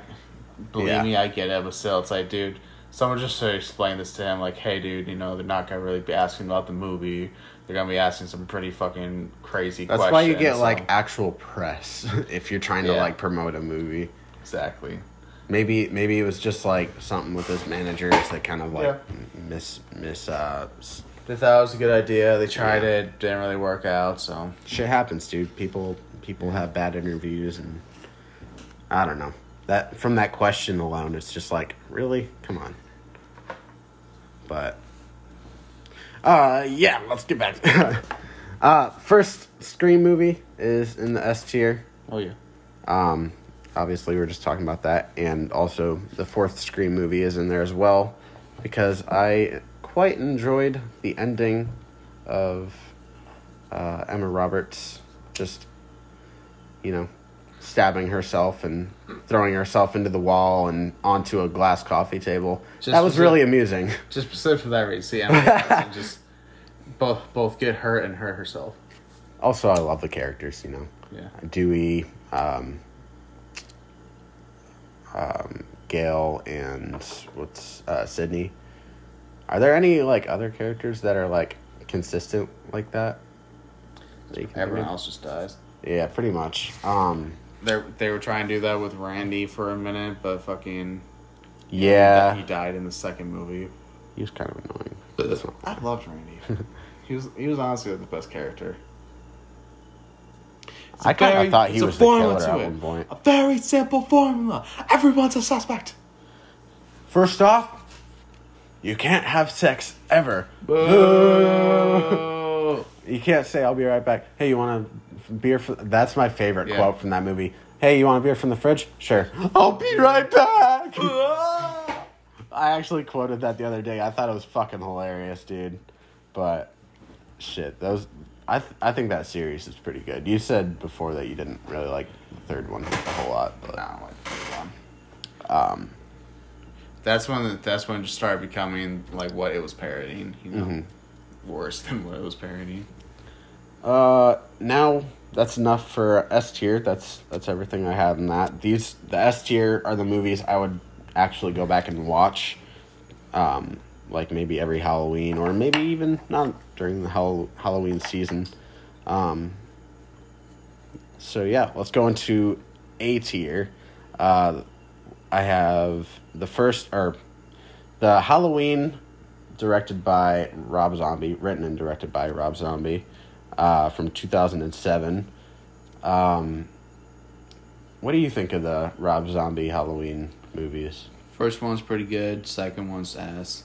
believe Yeah. me, I get it. But still, it's like, dude, someone just should explain this to him. Like, hey, dude, you know, they're not gonna really be asking about the movie. They're gonna be asking some pretty fucking crazy. That's questions, why you get so- like actual press if you're trying to Yeah. like promote a movie. exactly. Maybe maybe it was just like something with his managers that kind of like Yeah. miss miss uh They thought it was a good idea. They tried Yeah. it, didn't really work out. So shit happens, dude. People people have bad interviews and I don't know. That from that question alone, it's just like, really? Come on. But uh yeah, let's get back. uh first Scream movie is in the S tier. oh yeah, Um, obviously, we are just talking about that, and also the fourth Scream movie is in there as well, because I quite enjoyed the ending of uh, Emma Roberts just, you know, stabbing herself and throwing herself into the wall and onto a glass coffee table. Just that was really amusing. just specific for that reason. See, Emma just both both get hurt and hurt herself. Also, I love the characters. You know, Yeah. Dewey, um, um, Gail, and what's uh, Sidney. Are there any like other characters that are like consistent like that? That you can think Everyone else just dies. Yeah, pretty much. Um, They they were trying to do that with Randy for a minute, but fucking yeah, he died in the second movie. he was kind of annoying. but it's not- I loved Randy. he was he was honestly the best character. It's a I kind of thought he it's a was the killer to at it. one point. A very simple formula. Everyone's a suspect. First off, you can't have sex ever. Boo. You can't say I'll be right back. Hey, you want a beer? For... That's my favorite Yeah. quote from that movie. Hey, you want a beer from the fridge? Sure. I'll be right back. I actually quoted that the other day. I thought it was fucking hilarious, dude. But shit, those I th- I think that series is pretty good. You said before that you didn't really like the third one a whole lot, but Nah, I like the third one. um, That's when the, that's when it just started becoming like what it was parodying. You know, Mhm. worse than what it was parodying. Uh, now that's enough for S tier. That's that's everything I have in that. These the S tier are the movies I would actually go back and watch, um, like maybe every Halloween or maybe even not during the Hall- Halloween season. Um, so yeah, let's go into A tier. Uh, I have the first or the Halloween directed by Rob Zombie, written and directed by Rob Zombie, uh, from 2007. Um, what do you think of the Rob Zombie Halloween movies? First one's pretty good. Second one's ass.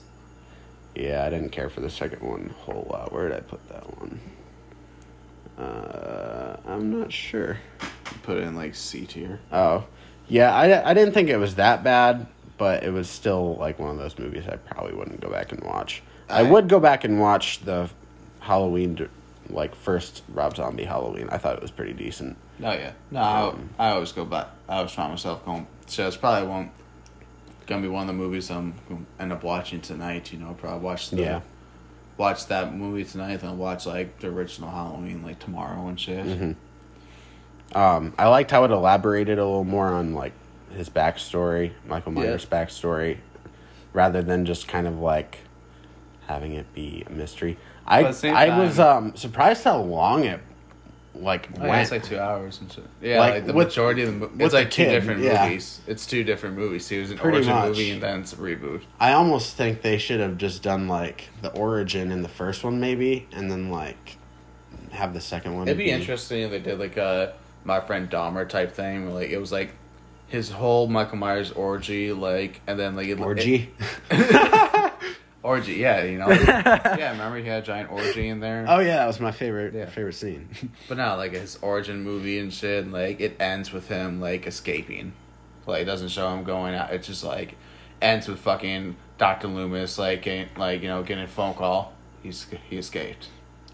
Yeah, I didn't care for the second one a whole lot. Where did I put that one? Uh, I'm not sure. Put it in like C tier. Oh, yeah, I, I didn't think it was that bad, but it was still like one of those movies I probably wouldn't go back and watch. I, I- would go back and watch the Halloween, like first Rob Zombie Halloween. I thought it was pretty decent. Oh yeah. No, Um, I, I always go back. I always find myself going. So it's probably one gonna be one of the movies I'm gonna end up watching tonight. You know, probably watch the Yeah. watch that movie tonight, then watch like the original Halloween like tomorrow and shit. Mm-hmm. Um, I liked how it elaborated a little more on like his backstory, Michael Yeah. Myers' backstory, rather than just kind of like having it be a mystery. I I was um, surprised how long it like Oh, went. it's like two hours and shit. Yeah, Like, like, the with- majority of the it's like the two kid, different yeah. movies. It's two different movies. It was an Pretty origin much. movie and then it's a reboot. I almost think they should have just done like the origin in the first one, maybe, and then like have the second one. It'd be interesting if they did like a my friend Dahmer type thing. Like it was like his whole Michael Myers orgy, like, and then like it, orgy. orgy. Yeah, you know. yeah, remember he had a giant orgy in there. oh yeah, that was my favorite Yeah. favorite scene. But now, like his origin movie and shit, and, like it ends with him like escaping. Like it doesn't show him going out. It just like ends with fucking Doctor Loomis like getting, like you know getting a phone call. He's he escaped.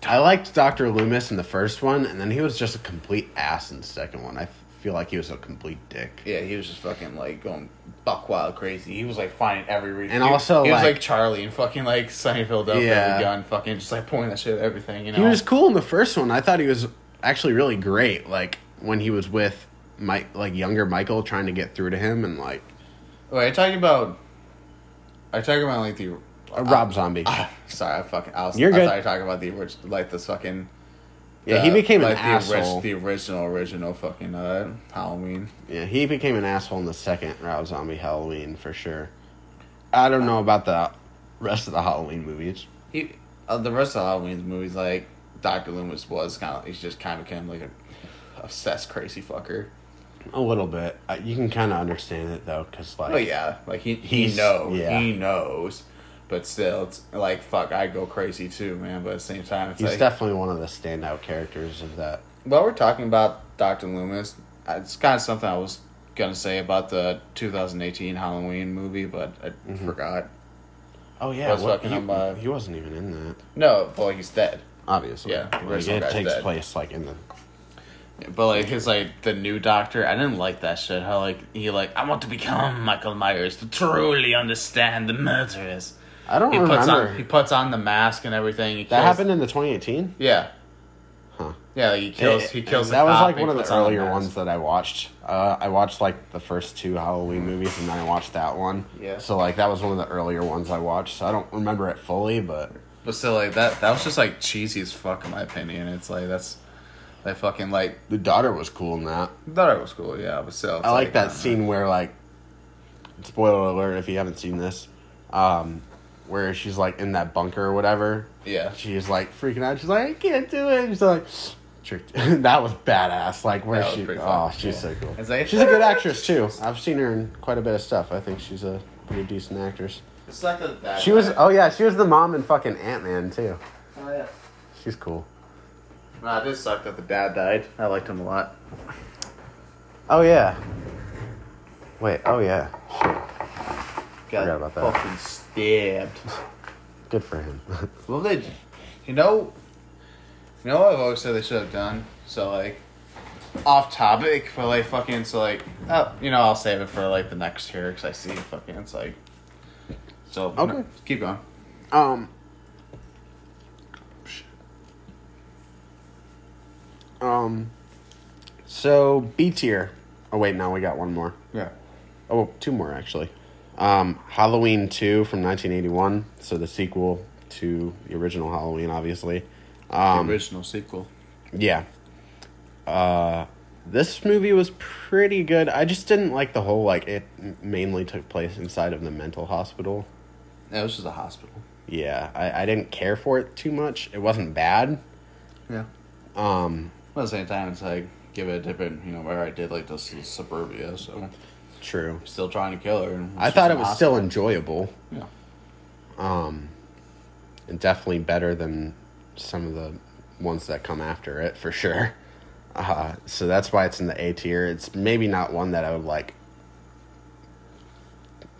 I liked Doctor Loomis in the first one, and then he was just a complete ass in the second one. I feel like he was a complete dick. Yeah, he was just fucking like going buck wild crazy. He was like finding every reason. And he, also, he was like- like Charlie and fucking like Sunny Philadelphia Yeah. with gun, fucking just like pointing that shit at everything. You know, He was cool in the first one. I thought he was actually really great. Like when he was with Mike, like younger Michael, trying to get through to him, and like Wait, you talking about? Are you talking about like the? Uh, Rob Zombie. Ah, sorry, I fucking. I was, You're I good. were talking about the original, like this fucking. yeah, he uh, became like an the orig- asshole. the original, original fucking uh, Halloween. Yeah, he became an asshole in the second Rob Zombie Halloween for sure. I don't know about the rest of the Halloween movies. He, uh, the rest of Halloween's movies, like Doctor Loomis was kind of, he's just kind of became like a obsessed crazy fucker. A little bit. Uh, you can kind of understand it though, because like Oh yeah, like he he knows, yeah. he knows, but still, it's like fuck, I go crazy too, man. But at the same time, it's he's like, definitely one of the standout characters of that. while we're talking about Doctor Loomis, it's kind of something I was gonna say about the 2018 Halloween movie, but I Mm-hmm. forgot. Oh yeah, what, he, uh, he wasn't even in that. No, but like he's dead. Obviously, Yeah, like, it takes dead. place like in the But like his like the new Doctor, I didn't like that shit. How like he like I want to become Michael Myers to truly understand the murderers. I don't he puts remember. on he puts on the mask and everything. He that kills- happened in the 2018. Yeah. Huh. Yeah, like he kills. It- he kills. That the was like one of puts the on earlier ones that I watched. Uh, I watched like the first two Halloween movies, and then I watched that one. Yeah. So like that was one of the earlier ones I watched. So I don't remember it fully, but But still, like that. That was just like cheesy as fuck in my opinion. It's like that's. Like fucking like the daughter was cool in that. thought it was cool, yeah, but still, I like I that don't know. scene where like, spoiler alert if you haven't seen this, um, where she's like in that bunker or whatever. Yeah, She's like freaking out. She's like, I can't do it. She's like, tricked. that was badass. Like where she, oh, fun. she's Yeah. so cool. Like- she's a good actress too. I've seen her in quite a bit of stuff. I think she's a pretty decent actress. it's a, that She was. Oh yeah, she was the mom in fucking Ant Man too. Oh yeah. She's cool. Nah, it did suck that the dad died. I liked him a lot. Oh yeah. Wait. Oh yeah. Shit. Got Forgot about that. Fucking stabbed. Good for him. Well, they, you know, you know what I've always said they should have done. So like, off topic, but like fucking so like, oh, you know, I'll save it for like the next year because I see fucking it's like. So Okay. no, keep going. Um. Um. So B tier. Oh wait, now we got one more. Yeah. Oh, two more actually. Um, Halloween two from 1981. So the sequel to the original Halloween, obviously. Um, the original sequel. yeah. Uh, this movie was pretty good. I just didn't like the whole like it mainly took place inside of the mental hospital. Yeah, it was just a hospital. Yeah, I, I didn't care for it too much. It wasn't bad. Yeah. Um, But at the same time, it's like give it a different, you know, where I did like this is suburbia, so true. still trying to kill her. I thought it was still enjoyable. Yeah. Um, and definitely better than some of the ones that come after it for sure. Uh, so that's why it's in the A tier. It's maybe not one that I would like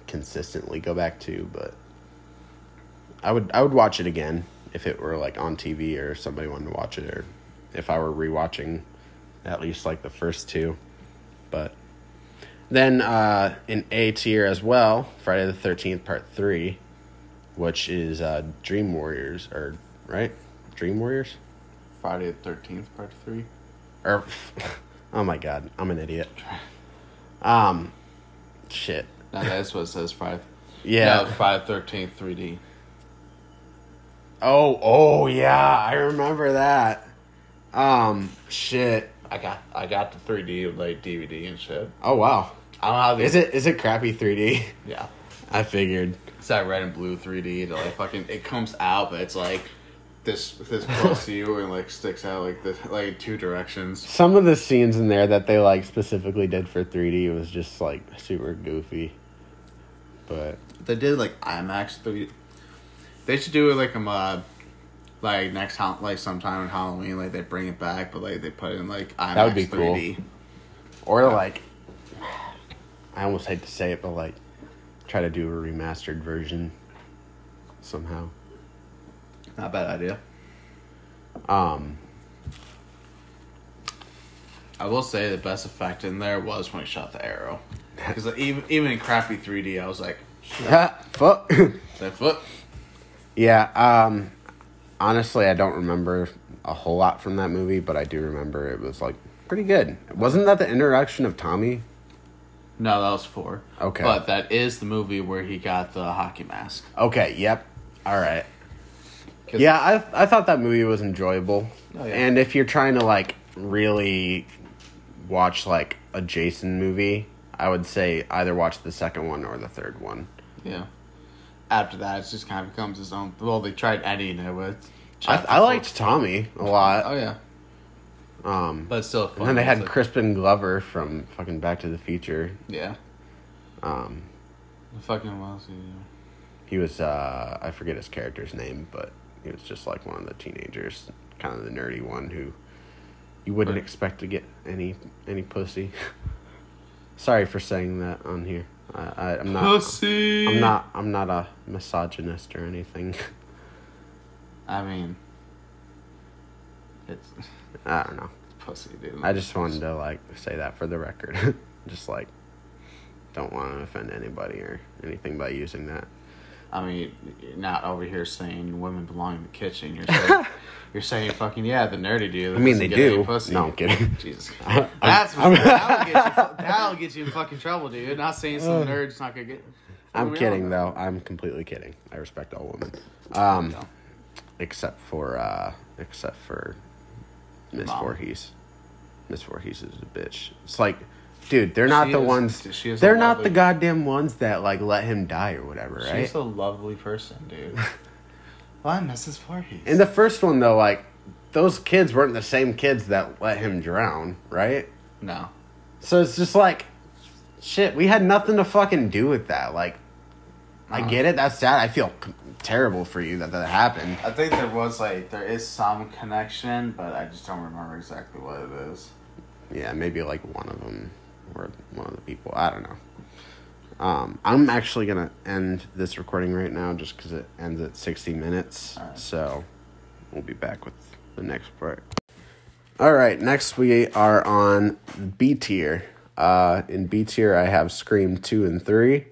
consistently go back to, but I would I would watch it again if it were like on TV or somebody wanted to watch it or if I were rewatching at least like the first two. But then uh, in A tier as well, Friday the Thirteenth Part Three, which is uh, Dream Warriors, or right, Dream Warriors, Friday the Thirteenth Part Three. or oh my god, I'm an idiot. Um, shit. No, that's what it says. Friday. Yeah. No, Friday Thirteenth 3D. Oh, oh yeah, I remember that. Um, shit. I got I got the 3D like DVD and shit. Oh wow. I don't know how Is it is it crappy 3D? Yeah. I figured. It's that red and blue 3D. That like fucking it comes out, but it's like this this close to you and like sticks out like this like two directions. Some of the scenes in there that they like specifically did for 3D was just like super goofy. But They did like IMAX 3D. They should do it like a uh, like next like sometime in Halloween like they bring it back, but like they put it in like IMAX That would be 3D. or like I almost hate to say it, but like try to do a remastered version somehow. Not a bad idea. Um I will say the best effect in there was when he shot the arrow. Because even even in crappy 3D, I was like, fuck. that foot. yeah, um honestly I don't remember a whole lot from that movie, but I do remember it was like pretty good. Wasn't that the introduction of Tommy? No, that was four. Okay. But that is the movie where he got the hockey mask. Okay, yep. All right. Yeah, I I thought that movie was enjoyable. Oh, yeah. And if you're trying to like really watch like a Jason movie, I would say either watch the second one or the third one. Yeah. After that, it just kind of becomes his own. Well, they tried editing it with. I, I liked Tommy a lot. Oh yeah, Um, but it's still fun. and then they had like- Crispin Glover from fucking Back to the Future. Yeah. Um, The fucking else? he he was uh, I forget his character's name, but he was just like one of the teenagers, kind of the nerdy one who you wouldn't Right. expect to get any any pussy. Sorry for saying that on here. I, I I'm not. Pussy. I'm not. I'm not a misogynist or anything. I mean, it's I don't know. pussy, dude. I just wanted to like say that for the record. just like don't want to offend anybody or anything by using that. I mean, you're not over here saying women belong in the kitchen. You're saying, you're saying fucking yeah, the nerdy dude. I mean, they do. Pussy. No, I'm kidding. Jesus, I'm- that's I'm- that'll, get you, that'll get you in fucking trouble, dude. Not saying some nerd's not gonna get. I'm kidding though. though. I'm completely kidding. I respect all women, um, except for uh, except for Miss Mom. Voorhees. Miss Voorhees is a bitch. It's like, dude, they're not She the is- ones. she is They're not lovely- the goddamn ones that like let him die or whatever, right? She's a lovely person, dude. well, I'm Mrs. Voorhees. In the first one though, like those kids weren't the same kids that let him drown, right? no, So it's just like, shit. We had nothing to fucking do with that. Like, I get it. That's sad. I feel terrible for you that that happened. I think there was like there is some connection, but I just don't remember exactly what it is. Yeah, maybe like one of them or one of the people. I don't know. Um, I'm actually gonna end this recording right now just because it ends at 60 minutes. Alright. So we'll be back with the next part. All right, next we are on B tier. Uh, in B tier, I have Scream two and three.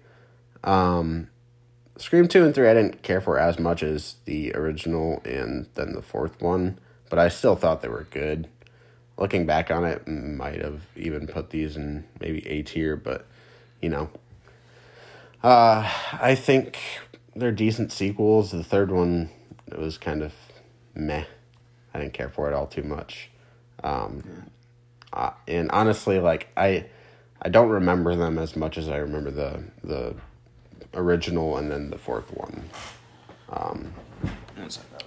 Um, Scream two and three, I didn't care for as much as the original and then the fourth one, but I still thought they were good looking back on it, might have even put these in maybe A tier, but you know, uh, I think they're decent sequels. The third one it was kind of meh. I didn't care for it all too much, um, uh, and honestly, like I, I don't remember them as much as I remember the the original and then the fourth one. That.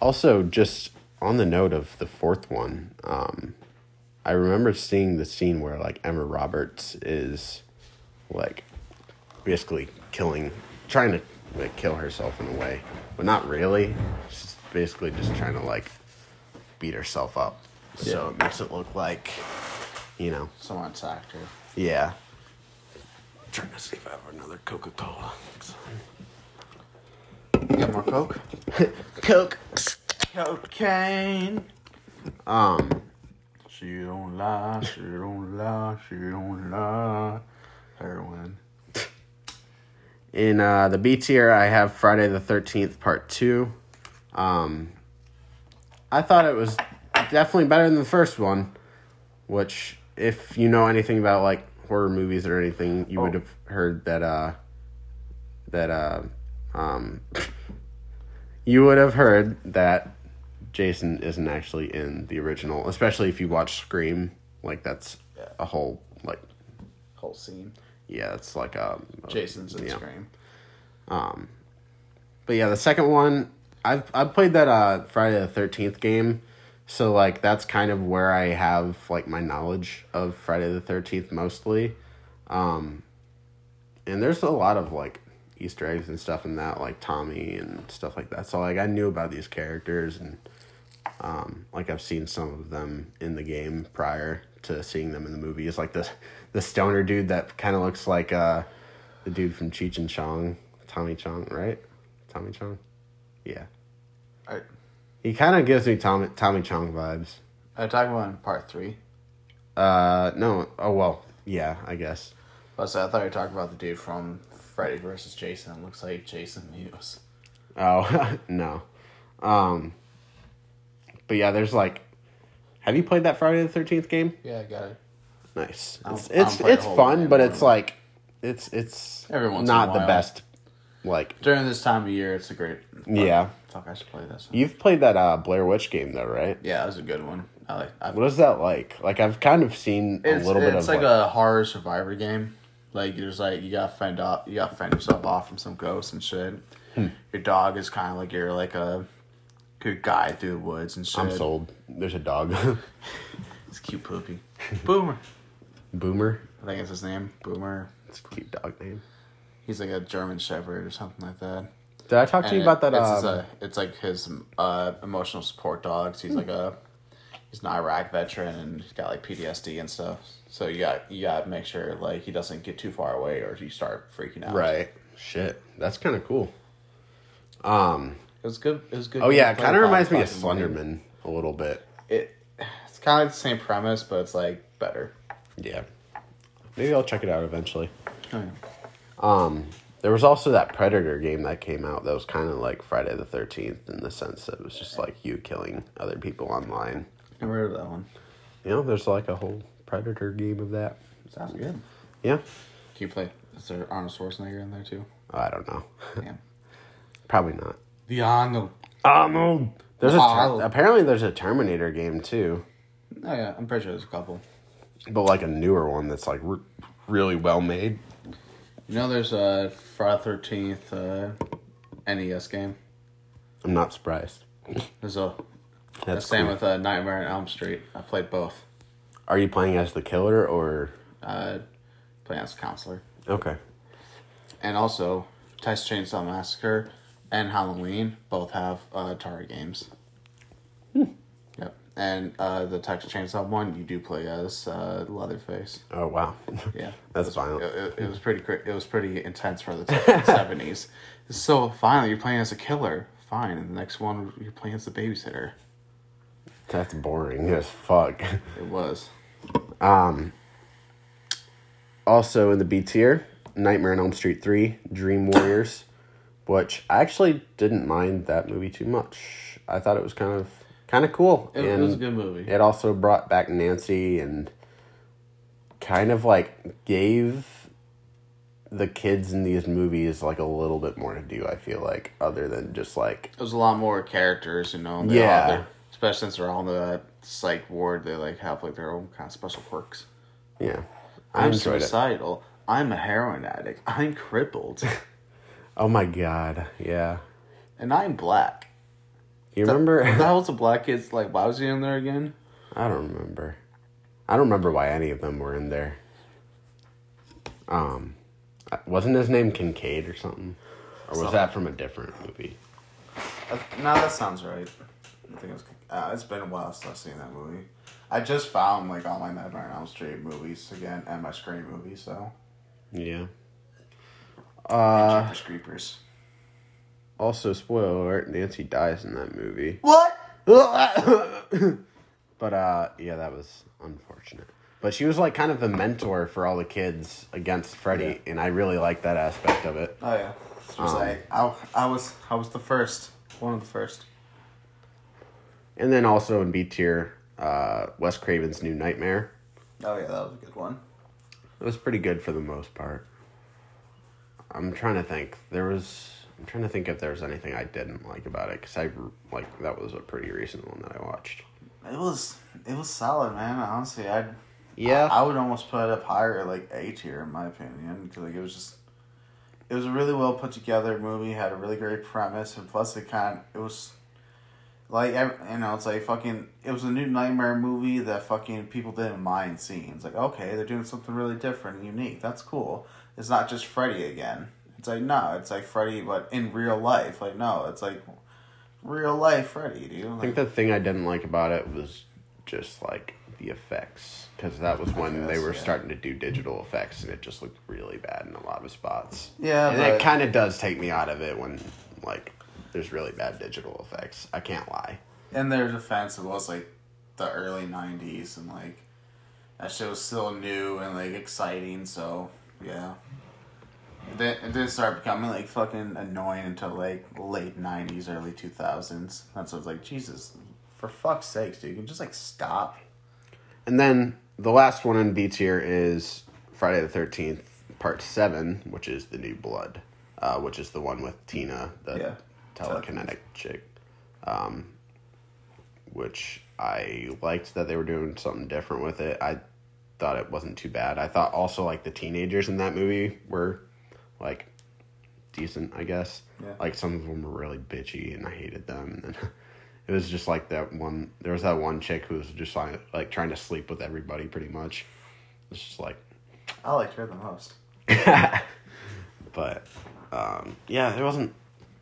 Also, just on the note of the fourth one, um, I remember seeing the scene where like Emma Roberts is like basically killing, trying to like kill herself in a way, but not really. She's basically just trying to like beat herself up. So it makes it look like, you know, Someone attacked her. yeah. Trying to see if I have another Coca Cola. You got more coke? Coke. Cocaine. Um. She don't lie. She don't lie. She don't lie. Heroin. In uh, the B tier, I have Friday the Thirteenth Part Two. Um, I thought it was definitely better than the first one. Which, if you know anything about like horror movies or anything, you would Oh. have heard that. Uh, that uh, um, you would have heard that Jason isn't actually in the original, especially if you watch Scream. Like that's Yeah. a whole like Whole scene. yeah, it's like a Jason's in yeah. Scream. Um, but yeah, the second one, I've I've played that uh Friday the Thirteenth game, so like that's kind of where I have like my knowledge of Friday the Thirteenth mostly, um, and there's a lot of like Easter eggs and stuff in that, like Tommy and stuff like that. So like I knew about these characters and um, like I've seen some of them in the game prior to seeing them in the movies, like the the stoner dude that kind of looks like uh the dude from Cheech and Chong, Tommy Chong, right? Tommy Chong, yeah. He kind of gives me Tommy Tommy Chong vibes. I talking about in part three. Uh, no, oh well, yeah, I guess. But so I thought you were talking about the dude from Freddy versus Jason. It looks like Jason Mewes. Oh no, um, but yeah, there's like, have you played that Friday the Thirteenth game? Yeah, I got it. Nice. It's it's, it's fun, but it's like, it's it's Every once not the best. Like, During this time of year, it's a great. Yeah. Fuck, I should play this. One. you've played that uh Blair Witch game though, right? Yeah, that was a good one. I like. I've, What is that like? Like I've kind of seen a little bit it's like, like, a horror survivor game. Like there's like you gotta fend off, you gotta fend yourself off from some ghosts and shit. Hmm. Your dog is kind of like you're like a good guy through the woods and shit. I'm sold. There's a dog, It's cute, poopy. Boomer. Boomer. I think it's his name. Boomer. It's a cute dog name. He's like a German Shepherd or something like that. Did I talk to you about that? It's, Um, uh, it's like his uh, emotional support dogs. He's like a he's an Iraq veteran and he's got like PTSD and stuff. So you got you got to make sure like he doesn't get too far away or you start freaking out. right. Shit, that's kind of cool. Um. It was good. It was good. Oh yeah, it kind of reminds me of. Slenderman a little bit. It it's kind of like the same premise, but it's like better. Yeah. Maybe I'll check it out eventually. Oh, yeah. Um, There was also that Predator game that came out that was kind of like Friday the 13th in the sense that it was just like you killing other people online. I never heard of that one. You know, there's like a whole Predator game of that. Sounds good. Yeah. Can you play? Is there Arnold Schwarzenegger in there too? I don't know. Damn. Probably not. The Arnold. Arnold. There's a ter- Arnold. apparently there's a Terminator game too, Oh yeah, I'm pretty sure there's a couple. but like a newer one that's like re- really well made. You know, there's a Friday Thirteenth uh, NES game. I'm not surprised. There's a That's same cool. with uh, Nightmare on Elm Street. I played both. Are you playing as the killer or Uh, playing as counselor, okay? and also Texas Chainsaw Massacre and Halloween both have uh, Atari games. Yep, and uh, the Texas Chainsaw one you do play as uh, Leatherface. Oh wow. Yeah, That's it was, violent. It, it- was pretty. It was pretty intense for the seventies. So finally, you're playing as a killer. Fine, and the next one you're playing as the babysitter. That's boring as fuck. It was. Um. Also in the B tier, Nightmare on Elm Street three, Dream Warriors, which I actually didn't mind that movie too much. I thought it was kind of kind of cool. It, it was a good movie. It also brought back Nancy and kind of like gave the kids in these movies like a little bit more to do. I feel like other than just like There's a lot more characters, you know. all- Yeah. especially since they're all in the uh, psych ward, they like have like their own kind of special quirks. yeah. I I'm enjoyed it. suicidal. I'm a heroin addict. I'm crippled, Oh my god, yeah. and I'm black. You remember? That was the black kids. Like, why was he in there again? I don't remember. I don't remember why any of them were in there. Um, wasn't his name Kincaid or something, or was Something. that from a different movie? Uh, no, that sounds right. I think it was. Uh, it's been a while since I've seen that movie. I just found like all my Nightmare on Elm Street movies again and my Scream movies. So Yeah. uh, Uh, Jeepers Creepers. Also, spoiler alert: Nancy dies in that movie. What? but uh, yeah, that was unfortunate. But she was like kind of the mentor for all the kids against Freddy, and I really liked that aspect of it. Oh yeah. She was Um, like, I, I was I was the first. One of the first. And then also in B tier, uh, Wes Craven's New Nightmare. Oh yeah, that was a good one. It was pretty good for the most part. I'm trying to think. There was. I'm trying to think if there's anything I didn't like about it because I like that was a pretty recent one that I watched. It was it was solid, man. Honestly, I'd Yeah. I, I would almost put it up higher, like A tier, in my opinion, because like it was just, it was a really well put together movie. Had a really great premise, and plus it kind of, it was, like you know, it's like fucking. It was a new nightmare movie that fucking people didn't mind seeing. It's like okay, they're doing something really different and unique. That's cool. It's not just Freddy again. It's like no, it's like Freddy, but in real life. Like no, it's like real life Freddy, dude. I think the thing I didn't like about it was just like the effects because that was when they were yeah. starting to do digital effects and it just looked really bad in a lot of spots. Yeah, and but- it kind of does take me out of it when like there's really bad digital effects. I can't lie. in their defense, it was like the early '90s, and like that shit was still new and like exciting. So yeah, it didn't, it didn't start becoming like fucking annoying until like late '90s, early 2000s. That's what I was like, Jesus, for fuck's sakes, dude, you can just like stop. And then the last one in B tier is Friday the Thirteenth Part Seven, which is the New Blood, uh, which is the one with Tina, the Yeah. telekinetic chick. Um, which I liked that they were doing something different with it. I thought it wasn't too bad. I thought also like the teenagers in that movie were like decent, I guess. Yeah. Like some of them were really bitchy, and I hated them. And then it was just like that one. There was that one chick who was just like, like trying to sleep with everybody, pretty much. It's just like, I liked her the most. but um, yeah, it wasn't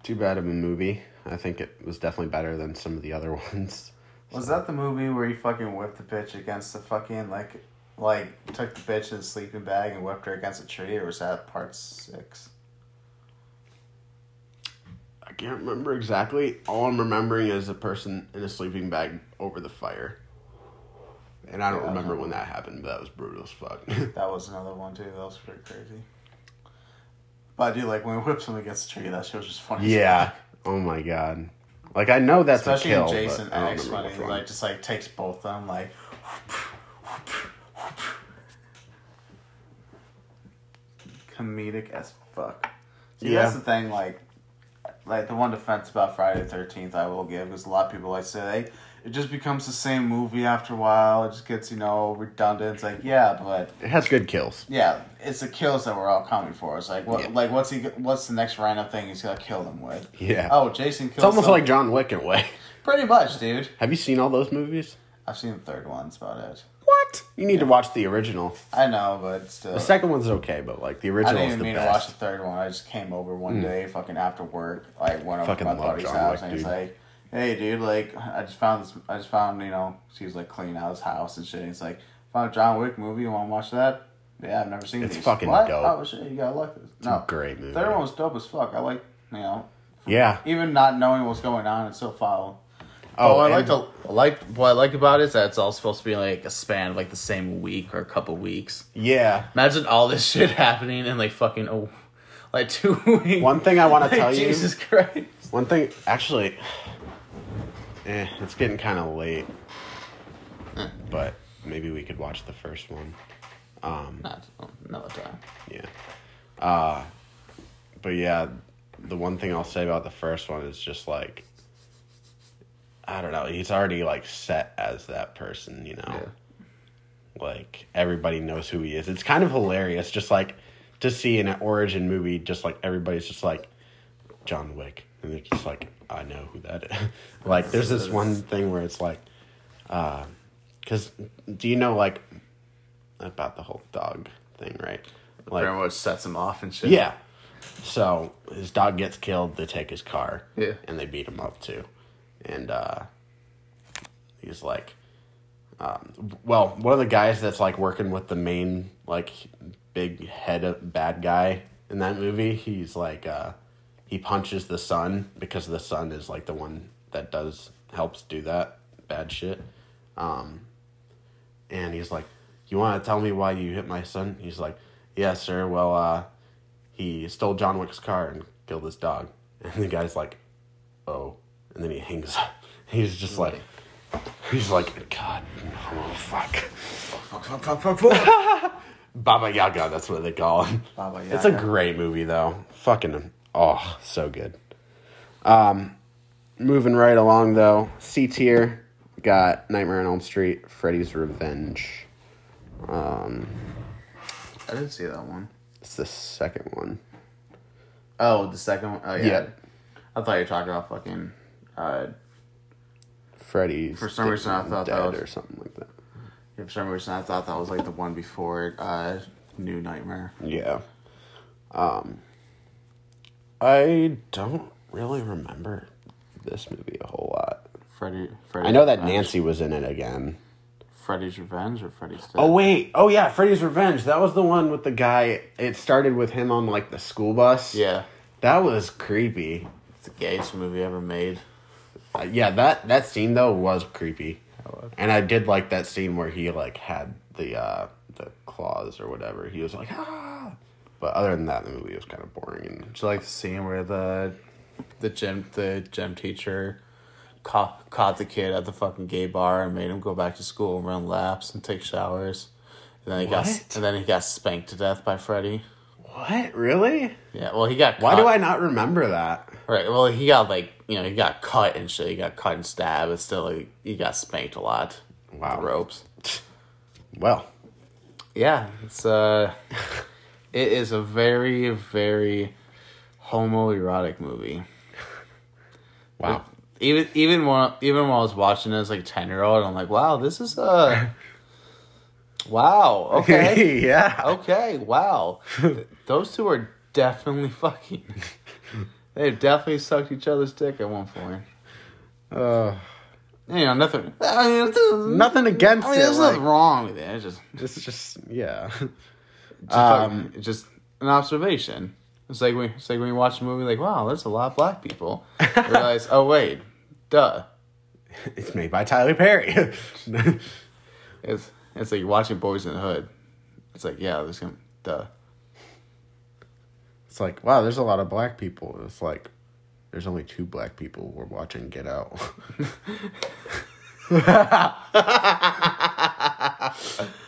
too bad of a movie. I think it was definitely better than some of the other ones. Was that the movie where he fucking whipped the bitch against the fucking like, like took the bitch in a sleeping bag and whipped her against a tree, or was that part six? I can't remember exactly. All I'm remembering is a person in a sleeping bag over the fire. And I don't Yeah. remember when that happened, but that was brutal as fuck. That was another one too. That was pretty crazy. But dude, like when he whips him against the tree, that shit was just funny. Yeah. Oh my god. Like I know that's Especially a kill. in Jason I X when he like just like takes both of them like. Comedic as fuck. See, Yeah. that's the thing. Like, like the one defense about Friday the Thirteenth, I will give is a lot of people like say it just becomes the same movie after a while. It just gets you know redundant. It's like yeah, but It has good kills. yeah, it's the kills that we're all coming for. It's like what, Yeah. like what's he? What's the next random thing he's gonna kill them with? Yeah. Oh, Jason kills. it's almost some- like John Wick in a way. pretty much, dude. Have you seen all those movies? I've seen the third one. That's about it. What? You need to watch the original. I know, but still. The second one's okay, but like the I original didn't is even the mean to watch best. the third one. I just came over one mm. day, fucking after work, like went over Fucking to my love buddy's John house, Wick, and he's dude. like, "Hey, dude, like, I just found this. I just found, you know, she was like cleaning out his house and shit. And he's like, found a John Wick movie. You want to watch that? Yeah, I've never seen it. It's these. fucking what? dope. Oh shit, you gotta like this. no, a great movie. Third one was dope as fuck. I like, you know, Yeah. even not knowing what's going on and still follow. Oh, Oh, I like to like what I like about it is that it's all supposed to be like a span of like the same week or a couple weeks. Yeah. Imagine all this shit happening in like fucking oh, like two weeks. One thing I want to Like, tell you. Jesus Christ. One thing, actually, eh, it's getting kind of late, but maybe we could watch the first one. Um, Not another time. yeah. Uh, but yeah, the one thing I'll say about the first one is just like, I don't know, he's already like set as that person, you know? Yeah. Like, everybody knows who he is. It's kind of hilarious, just like to see in an origin movie, just like everybody's just like, John Wick. And they're just like, I know who that is. like, there's this one thing where it's like, uh, because do you know, like, about the whole dog thing, right? Like, much sets him off and shit. yeah. So his dog gets killed. They take his car. Yeah. And they beat him up too. And uh, he's like, um, well, one of the guys that's like working with the main like big head bad guy in that movie, he's like, uh, he punches the son because the son is like the one that does helps do that bad shit. Um, and he's like, "You want to tell me why you hit my son?" He's like, "Yeah, sir. Well, uh, he stole John Wick's car and killed his dog." And the guy's like, "Oh," and then he hangs up. He's just like, he's like, "God, oh fuck." Fuck, fuck, fuck, fuck, fuck. Baba Yaga, that's what they call him. Baba It's a great movie though. Fucking oh, so good. Um moving right along though, C tier got Nightmare on Elm Street, Freddy's Revenge. Um I didn't see that one. it's the second one. Oh, the second one. Oh yeah. Yeah. I thought you were talking about fucking. Uh, Freddy's For some reason, I thought that dead was- or something like that. Yeah, for some reason, I thought that was like the one before. Uh, New Nightmare. Yeah. Um I don't really remember this movie a whole lot. Freddy. Freddy I know that Revenge. Nancy was in it again. Freddy's Revenge or Freddy's. Dead? Oh wait, oh yeah, Freddy's Revenge. That was the one with the guy. It started with him on like the school bus. Yeah. that was creepy. It's the gayest movie ever made. Uh, yeah, that that scene though was creepy, and I did like that scene where he like had the uh the claws or whatever. He was like ah, but other than that, the movie was kind of boring. And Did you like the scene where the the gym the gym teacher caught caught the kid at the fucking gay bar and made him go back to school and run laps and take showers, and then he got and then he got spanked to death by Freddy. what really? Yeah, well he got Why caught- do I not remember that? right? Well he got like you know he got cut and shit. He got cut and stabbed, but still like, he got spanked a lot. Wow. ropes. Well, Yeah, it's uh, it is a very very homoerotic movie. wow. Even even while even while I was watching it as like a ten year old, I'm like, wow, this is uh Wow, okay. yeah. okay, wow. Those two are definitely fucking. They definitely sucked each other's dick at one point. Uh, You know, nothing. I mean, nothing against I mean, it. there's like, nothing wrong with it. It's just, it's just yeah. just, um, just an observation. It's like when it's like when you watch a movie, like, wow, there's a lot of black people. You realize, oh wait, duh. it's made by Tyler Perry. It's it's like you're watching Boys in the Hood. It's like, yeah, there's gonna duh. It's like, wow, there's a lot of black people. It's like, there's only two black people who are watching Get Out.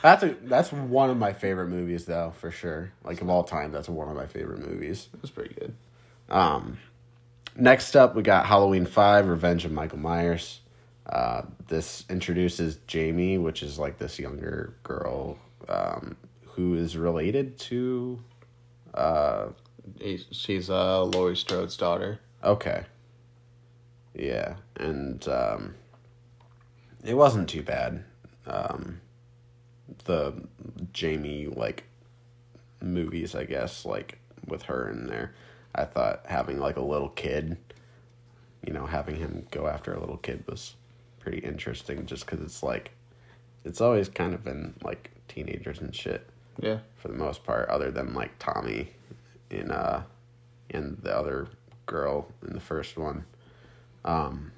that's a that's one of my favorite movies, though, for sure. Like of all time, that's one of my favorite movies. It was pretty good. Um, next up, we got Halloween Five: Revenge of Michael Myers. Uh, this introduces Jamie, which is like this younger girl um, who is related to. Uh, She's uh, Laurie Strode's daughter. okay. Yeah, and um, it wasn't too bad. Um, the Jamie like movies, I guess, like with her in there. I thought having like a little kid, you know, having him go after a little kid was pretty interesting just because it's like, it's always kind of been like teenagers and shit Yeah. for the most part, other than like Tommy in uh and the other girl in the first one. Um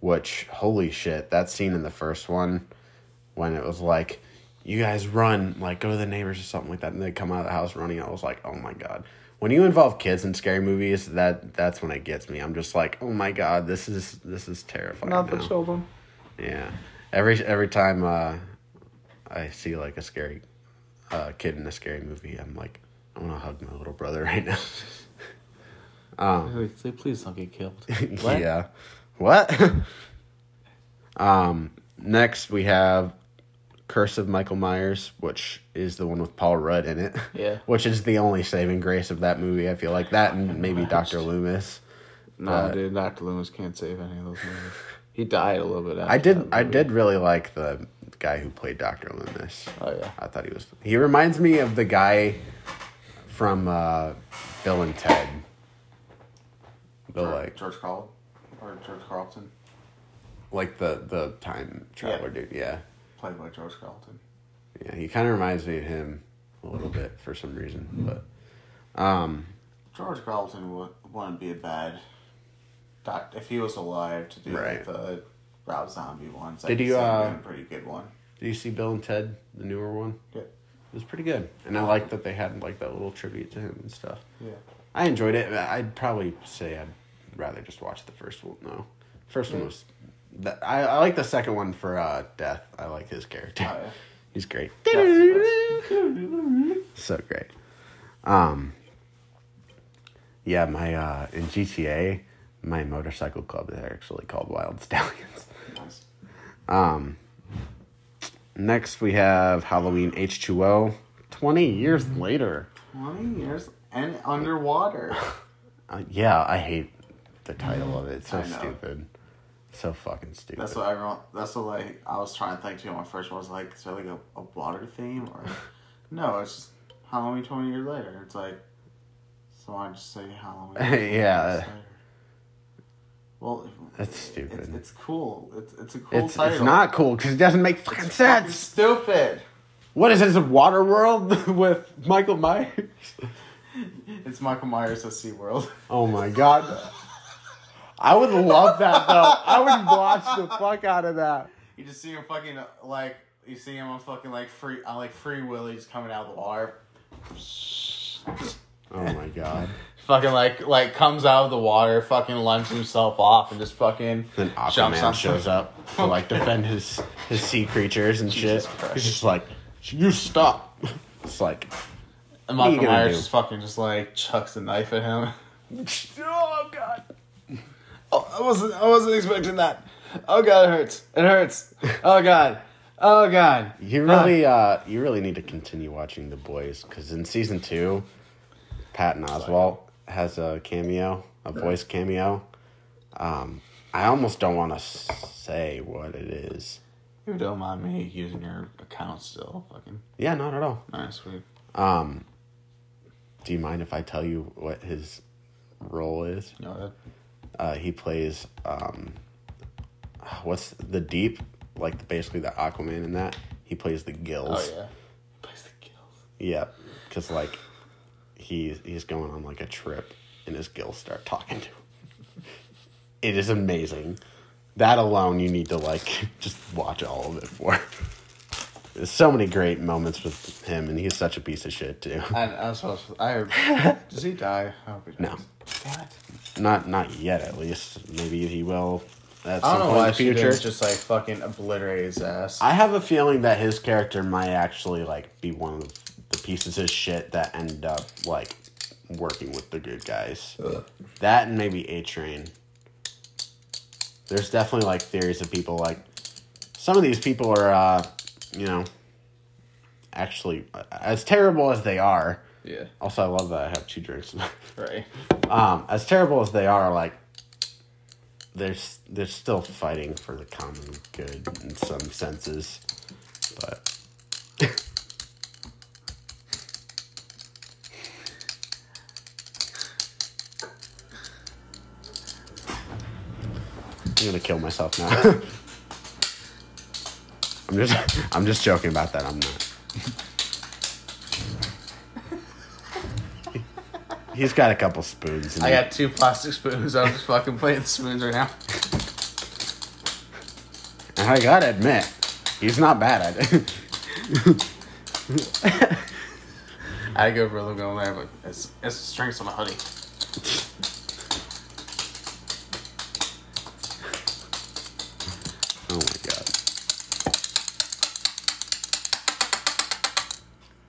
which holy shit, that scene in the first one when it was like you guys run, like go to the neighbors or something like that, and they come out of the house running. I was like, oh my god. When you involve kids in scary movies, that that's when it gets me. I'm just like, oh my god, this is this is terrifying. Not for now. children. Yeah. Every every time uh, I see like a scary uh, kid in a scary movie, I'm like, I want to hug my little brother right now. Wait, say, please don't get killed. What? yeah. What? um. Next, we have Curse of Michael Myers, which is the one with Paul Rudd in it. Yeah. Which is the only saving grace of that movie. I feel like that and maybe Doctor Loomis. No, Uh, dude, Dr. Loomis can't save any of those movies. He died a little bit after I did. that I did really like the guy who played Doctor Loomis. Oh, yeah. I thought he was. He reminds me of the guy from uh, Bill and Ted. The like, George Carl or George Carlin, like the the time traveler Yeah. dude. Yeah, played by George Carlin. yeah. He kind of reminds me of him a little bit for some reason, but um, George Carlin would, wouldn't be a bad doc if he was alive to do Right. the Rob Zombie ones. Did you, uh, a pretty good one? do you see Bill and Ted, the newer one? Yeah. It was pretty good, and I like that they had like that little tribute to him and stuff. Yeah. I enjoyed it. I'd probably say I'd rather just watch the first one. No, first one was. That, I I like the second one for uh, Death. I like his character. Oh, yeah. He's great. So great. Um. Yeah, my uh, in GTA, my motorcycle club is actually called Wild Stallions. Nice. Um. Next, we have Halloween H two O. Twenty years later. Twenty years and underwater. Uh, yeah, I hate the title of it. It's so stupid. So fucking stupid. That's what everyone. That's what like I was trying to think too. My first one was like, is there like a, a water theme or? no, it's just Halloween twenty years later. It's like, so I just say Halloween. Yeah. Well, That's stupid. It's, it's cool. It's it's a cool It's title. it's not cool because it doesn't make fucking Fucking sense. stupid. What is this? A water world with Michael Myers? It's Michael Myers at SeaWorld. Oh my god. I would love that though. I would watch the fuck out of that. You just see him fucking like you see him on fucking like free on like free willies coming out of the water. Oh my god. Fucking like like comes out of the water, fucking lunges himself off, and just fucking Then jumps on Aquaman shows up to like defend his his sea creatures and Jesus shit. Christ. He's just like, you stop. It's like, And are you Myers do? just fucking just like chucks a knife at him. oh god. Oh, I wasn't I wasn't expecting that. Oh god, it hurts. It hurts. Oh god. Oh god. You really, uh, you really need to continue watching The Boys because in season two, Patton Oswalt has a cameo, a voice cameo. Um, I almost don't want to say what it is. You don't mind me using your account still, fucking Yeah, not at all. nice, sweet. Um, do you mind if I tell you what his role is? That? Uh, he plays um, what's the deep, like basically the Aquaman in that. He plays the gills. Oh yeah. Plays the gills. Yeah, because like he he's going on like a trip, and his gills start talking to him. It is amazing. That alone, you need to like just watch all of it for. There's so many great moments with him, and he's such a piece of shit too. I, I was supposed to, I does he die? I hope he No. it. Not not yet, at least. Maybe he will at I don't know why in future. just like fucking obliterate his ass. I have a feeling that his character might actually like be one of the pieces of shit that end up like working with the good guys. That and maybe A Train. There's definitely like theories of people like some of these people are uh you know actually as terrible as they are. yeah. Also, I love that I have two drinks. Right. um, as terrible as they are, like they're they're still fighting for the common good in some senses, but. I'm gonna kill myself now. I'm just I'm just joking about that. I'm not. He's got a couple spoons. I got two plastic spoons. I'm just fucking playing the spoons right now. And I gotta admit, he's not bad at it. I go for a little bit there, but it's it's strengths on my hoodie. oh my god.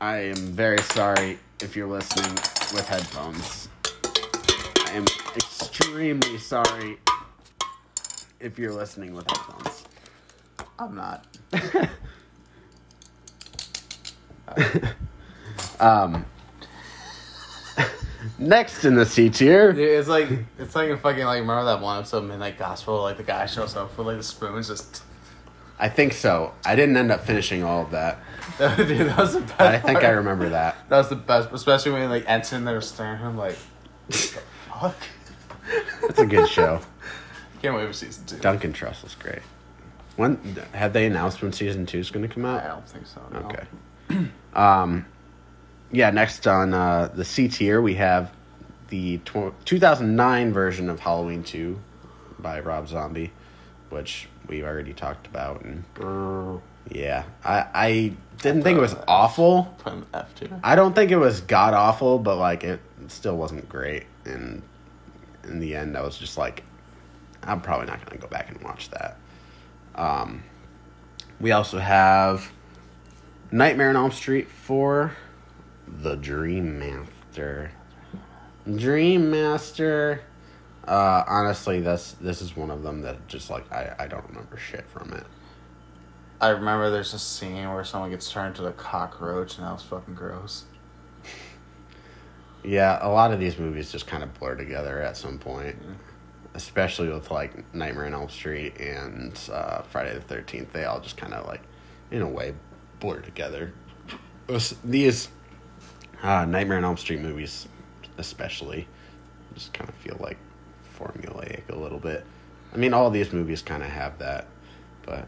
I am very sorry if you're listening with headphones. I am extremely sorry if you're listening with headphones. I'm not. Um, next in the C tier. Dude, it's like it's like a fucking like remember that one episode of Midnight Gospel? Like the guy shows up with like the spoons, just I think so. I didn't end up finishing all of that, dude, that was the best. I think I remember that. that was the best, especially when like Ensign there staring at him like, fuck. It's a good show. Can't wait for season two. Duncan Trussell is great. When have they announced when season two is going to come out? I don't think so. no. Okay. um, yeah. Next on uh, the C tier, we have the tw- 2009 version of Halloween 2 by Rob Zombie, which we've already talked about. And yeah, I I didn't think it was awful. Put an F tier. I don't think it was god awful, but like it still wasn't great. And in the end, I was just like, I'm probably not going to go back and watch that. Um, we also have Nightmare on Elm Street for The Dream Master. Dream Master. Uh, honestly, this this is one of them that just like I, I don't remember shit from it. I remember there's a scene where someone gets turned into a cockroach, and that was fucking gross. Yeah, a lot of these movies just kind of blur together at some point, especially with like Nightmare on Elm Street and uh, Friday the Thirteenth. They all just kind of like, in a way, blur together. These uh, Nightmare on Elm Street movies, especially, just kind of feel like formulaic a little bit. I mean, all these movies kind of have that, but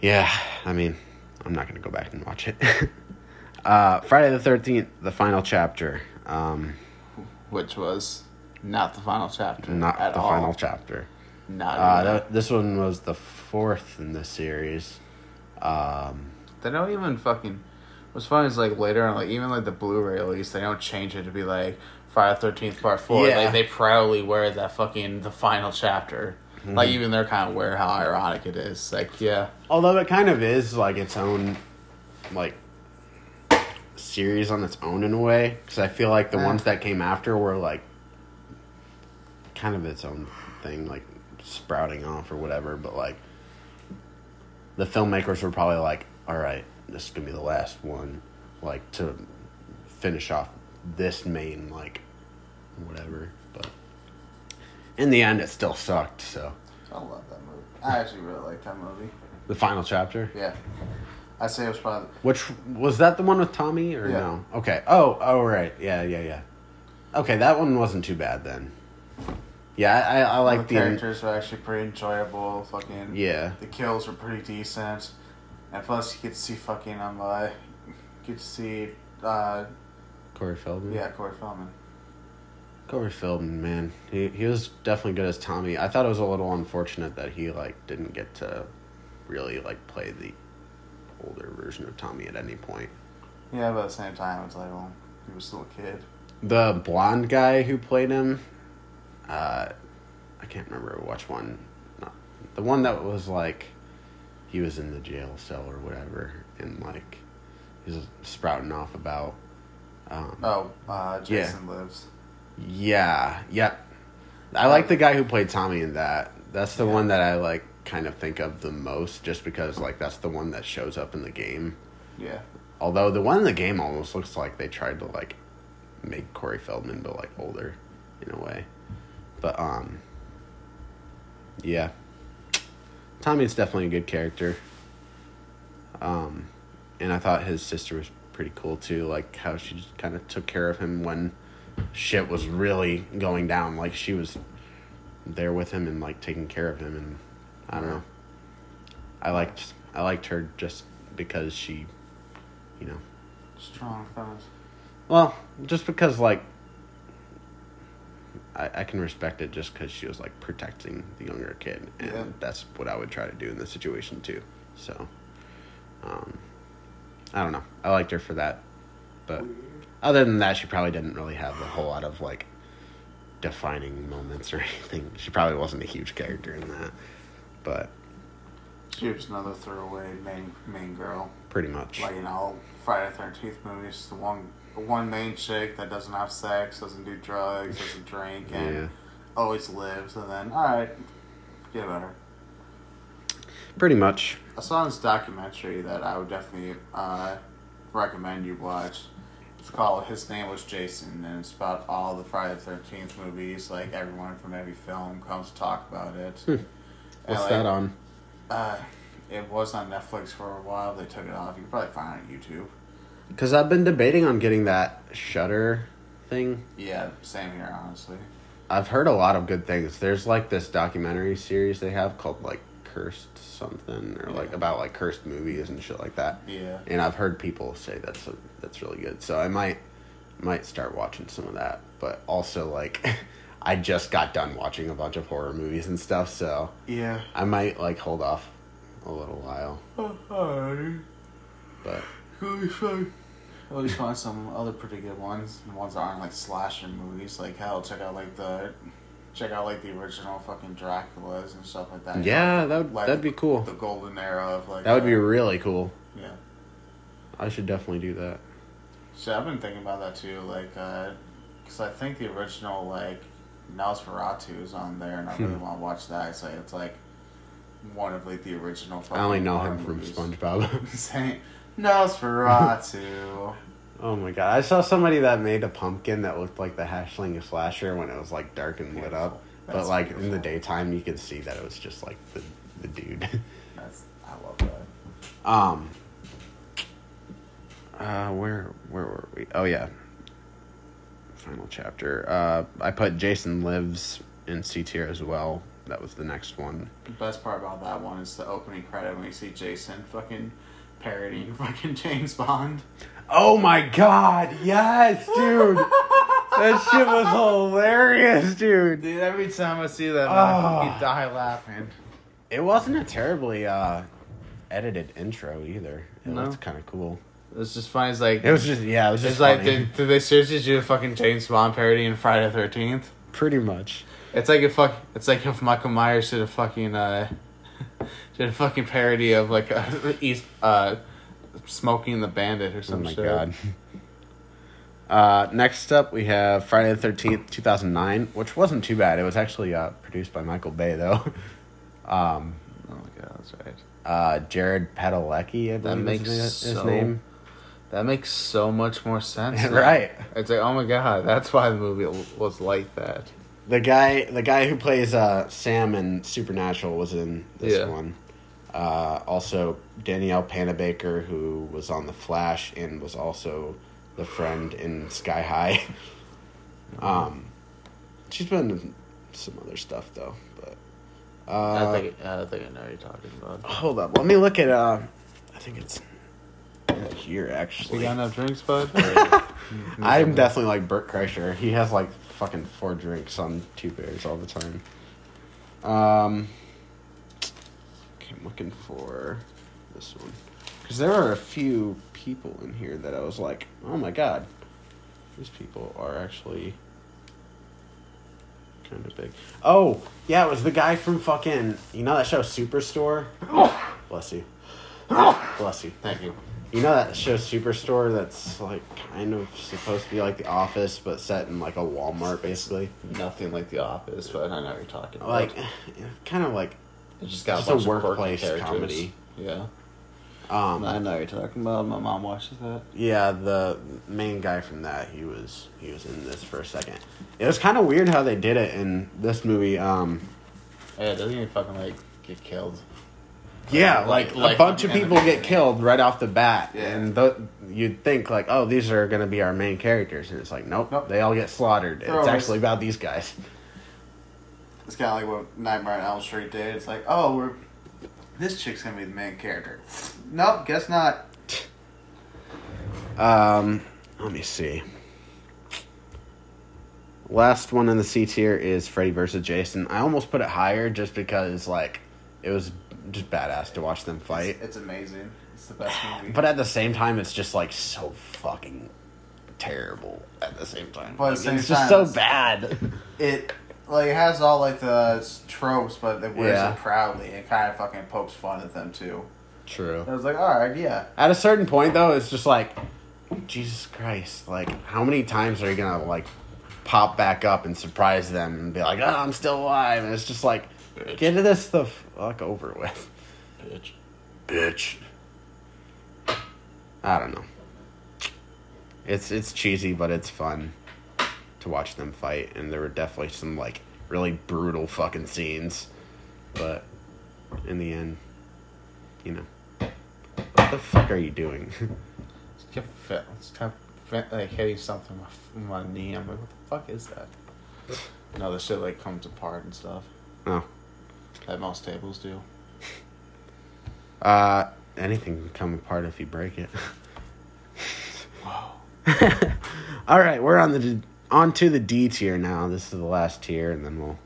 yeah, I mean, I'm not gonna go back and watch it. uh, Friday the Thirteenth, the final chapter. Um, Which was not the final chapter. not at the all. final chapter. Not Uh, this one was the fourth in the series. Um, They don't even fucking. What's funny is like later on, like even like the Blu-ray release, they don't change it to be like Friday Thirteenth Part Four. Yeah. Like they proudly wear that fucking the final chapter. Mm-hmm. Like even they're kind of aware how ironic it is. Like yeah, although it kind of is like its own, like, series on its own in a way. Because I feel like the Eh. ones that came after were like, kind of its own thing, like sprouting off or whatever. But like, the filmmakers were probably like, "All right, this is gonna be the last one, like to finish off this main like, whatever." But in the end, it still sucked. So I love that movie. I actually really like that movie. the final chapter. Yeah, I say it was probably Which was that the one with Tommy or Yeah. no? Okay. Oh, oh right. Yeah, yeah, yeah. Okay, that one wasn't too bad then. Yeah, I, I, I like the the, characters were actually pretty enjoyable. Fucking Yeah. the kills were pretty decent, and plus you get to see fucking um, uh, get to see uh, Corey Feldman. yeah Corey Feldman. Corey Feldman, man, he he was definitely good as Tommy. I thought it was a little unfortunate that he like didn't get to really like play the older version of Tommy at any point. Yeah, but at the same time, it's like, well, he was still a kid. The blonde guy who played him, uh, I can't remember which one. The one that was like, he was in the jail cell or whatever, and like, he was sprouting off about. Um, Oh, uh, Jason lives. Yeah, yep. I like the guy who played Tommy in that. That's the Yeah. one that I like kind of think of the most just because like that's the one that shows up in the game. Yeah. Although the one in the game almost looks like they tried to like make Corey Feldman but like older in a way. But um yeah. Tommy's definitely a good character. Um and I thought his sister was pretty cool too, like how she just kind of took care of him when shit was really going down. Like she was there with him and like taking care of him and I don't know. I liked I liked her just because she you know Strong feminist. well, just because like I, I can respect it just because she was like protecting the younger kid, and Yeah. that's what I would try to do in this situation too. So, um, I don't know. I liked her for that, but other than that, she probably didn't really have a whole lot of like defining moments or anything. She probably wasn't a huge character in that, but She was another throwaway main main girl. pretty much. Like in all Friday the Thirteenth movies, the one the one main chick that doesn't have sex, doesn't do drugs, doesn't drink, and Yeah. always lives. And then, all right, forget about her. Pretty much. I saw this documentary that I would definitely uh, recommend you watch. It's called His Name Was Jason, and it's about all the Friday the Thirteenth movies. Like everyone from every film comes to talk about it. And, What's like, that on? Uh, it was on Netflix for a while. They took it off. You can probably find it on YouTube. Because I've been debating on getting that Shutter thing. Yeah, same here, honestly. I've heard a lot of good things. There's like this documentary series they have called like Cursed something or like about like cursed movies and shit like that. Yeah. And I've heard people say that's a, that's really good. So I might might start watching some of that. But also like I just got done watching a bunch of horror movies and stuff, so Yeah. I might like hold off a little while. Alright. But At least find some other pretty good ones. The ones that aren't like slasher movies. Like hell, check out like the check out like the original fucking Draculas and stuff like that. yeah, that would Like, that'd be cool. The golden era of like That would be uh, really cool. yeah. I should definitely do that. So I've been thinking about that too, like, because I think the original like Nosferatu is on there, and I really Hmm. want to watch that. So it's like one of like the original. I only know him from movies. SpongeBob. Saying Nosferatu. Oh my god! I saw somebody that made a pumpkin that looked like the Hash-Slinging Slasher when it was like dark and lit up, but That's like in the daytime you could see that it was just like the the dude. That's I love that. um. Uh, where where were we? Oh yeah. Final chapter. Uh, I put Jason lives in C tier as well. That was the next one. The best part about that one is the opening credit when you see Jason fucking parodying fucking James Bond. Oh my god! Yes, dude. that shit was hilarious, dude. Dude, every time I see that, man, I I fucking fucking die laughing. It wasn't a terribly uh, edited intro either. It No. was kind of cool. It was just funny. It's like It was just yeah, it was just It's like, funny. did, did they seriously do a fucking James Bond parody in Friday the Thirteenth? pretty much. It's like if fuck, it's like if Michael Myers did a fucking uh, did a fucking parody of like uh, East uh, Smokey and the Bandit or something. Oh my shit. god. Uh, next up, we have Friday the Thirteenth, two thousand nine, which wasn't too bad. It was actually uh, produced by Michael Bay, though. um, Oh my god, that's right. uh, Jared Padalecki, I believe That makes his, his so- name. That makes so much more sense. right. It's like, oh my god, that's why the movie was like that. The guy, the guy who plays uh, Sam in Supernatural was in this Yeah. one. Uh, also, Danielle Panabaker, who was on The Flash and was also the friend in Sky High. um, she's been in some other stuff though, but uh, I think I think I know what you're talking about. hold up, let me look at. Uh, I think it's in here You actually. got enough drinks, bud? I'm definitely like Bert Kreischer. He has like fucking four drinks on two beers all the time. Um, okay, I'm looking for this one. Because there are a few people in here that I was like, oh my god, these people are actually kind of big. Oh, yeah, it was the guy from fucking, you know that show Superstore? Bless you. Bless you. Thank you. You know that show Superstore that's like kind of supposed to be like The Office, but set in like a Walmart basically? Nothing like The Office, but I know what you're talking about. Like, kind of like, it just got just a, a workplace comedy. Yeah. um, I know what you're talking about. My mom watches that. Yeah, the main guy from that, he was he was in this for a second. It was kind of weird how they did it in this movie. Um, Yeah, doesn't even fucking like get killed? yeah, Like- like, like a bunch of people get killed right off the bat, Yeah. and th- you'd think like, oh, these are gonna be our main characters, and it's like, nope, Nope. they all get slaughtered. It's actually about these guys. It's kind of like what Nightmare on Elm Street did. It's like, oh, we're this chick's gonna be the main character. Nope, guess not. Um, let me see. Last one in the C tier is Freddy versus Jason. I almost put it higher just because like it was just badass to watch them fight. It's, it's amazing. It's the best movie. But at the same time, it's just like so fucking terrible. At the same time, But at the Like, same it's just so bad. it like it has all like the tropes, but it wears Yeah. it proudly. It kind of fucking pokes fun at them too. True. I was like, all right, yeah. At a certain point, though, it's just like, Jesus Christ! Like, how many times are you gonna like pop back up and surprise them and be like, "Oh, I'm still alive," and it's just like, get this the fuck over with, Bitch. bitch. I don't know. It's it's cheesy, but it's fun to watch them fight, and there were definitely some like really brutal fucking scenes, but in the end, you know, what the fuck are you doing? It's kept fit. It's kept fit, like hitting something with my, my knee. I'm like, what the fuck is that? No, the shit like comes apart and stuff. oh, That most tables do. uh, anything can come apart if you break it. Wow. All right, we're on the on to the D tier now. This is the last tier, and then we'll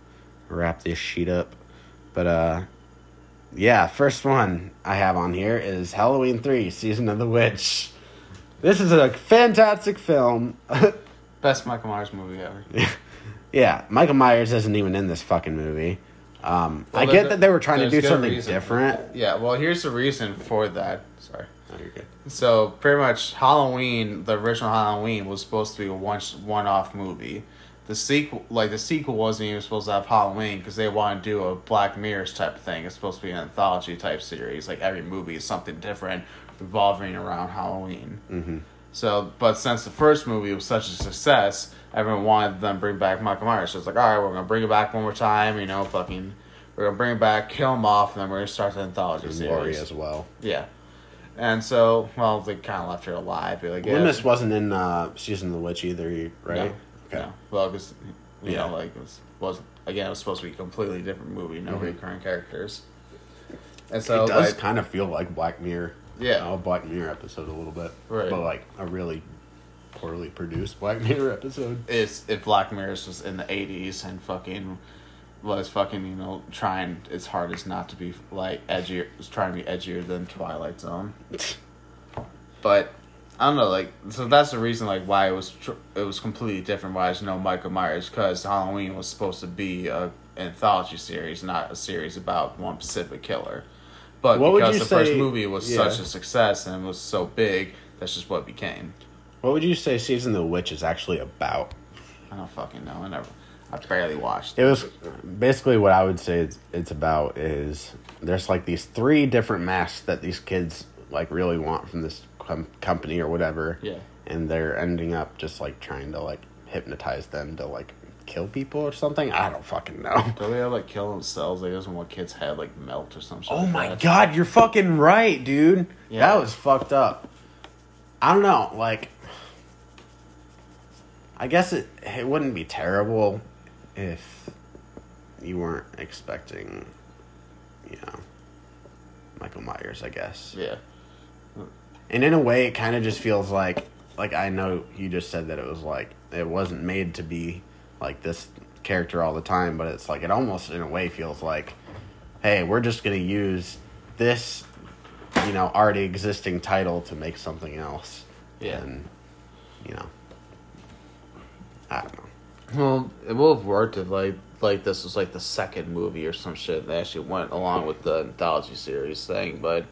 wrap this sheet up. But uh, yeah, first one I have on here is Halloween Three: Season of the Witch. This is a fantastic film. Best Michael Myers movie ever. yeah, Michael Myers isn't even in this fucking movie. Um, I get that they were trying to do something reason. different. Yeah, well, here's the reason for that. Sorry. You're good. So pretty much Halloween, the original Halloween was supposed to be a one one off movie. The sequel, like the sequel, wasn't even supposed to have Halloween because they want to do a Black Mirrors type thing. It's supposed to be an anthology type series. Like every movie is something different, revolving around Halloween. Mm-hmm. So, but since the first movie was such a success, everyone wanted them to bring back Michael Myers. So it's like, all right, we're gonna bring it back one more time. You know, fucking, we're gonna bring it back, kill him off, and then we're gonna start the anthology And series. Laurie as well. Yeah. And so, well, they kind of left her alive. Like, yeah, Loomis wasn't in uh, Season of the Witch either, right? No, no. Well, because you Yeah. know, like it was was again, it was supposed to be a completely different movie, no Mhm. recurring characters. And so, it does like, kind of feel like Black Mirror. Yeah. a Black Mirror episode a little bit, Right. But like a really poorly produced Black Mirror episode. it's if Black Mirror was in the '80s and fucking was fucking you know trying its hardest not to be like edgier, was trying to be edgier than Twilight Zone. But I don't know, like so that's the reason like why it was tr- it was completely different. Why there's no Michael Myers because Halloween was supposed to be a anthology series, not a series about one specific killer. But What because the first movie was yeah. such a success and it was so big, that's just what became. What would you say Season of the Witch is actually about? I don't fucking know. I never, I barely watched. It was basically what I would say it's, it's about is there's like these three different masks that these kids like really want from this com- company or whatever. Yeah. And they're ending up just like trying to like hypnotize them to like kill people or something. I don't fucking know. Do they have like kill themselves? Like doesn't want kids' head like melt or something? Oh my god, you're fucking right, dude. Yeah. That was fucked up. I don't know, like I guess it it wouldn't be terrible if you weren't expecting you know Michael Myers, I guess. Yeah. And in a way it kind of just feels like like I know you just said that it was like it wasn't made to be like this character all the time, but it's like it almost in a way feels like hey, we're just going to use this you know already existing title to make something else. Yeah. And you know, I don't know. Well, it would have worked if like like this was like the second movie or some shit that actually went along with the anthology series thing, but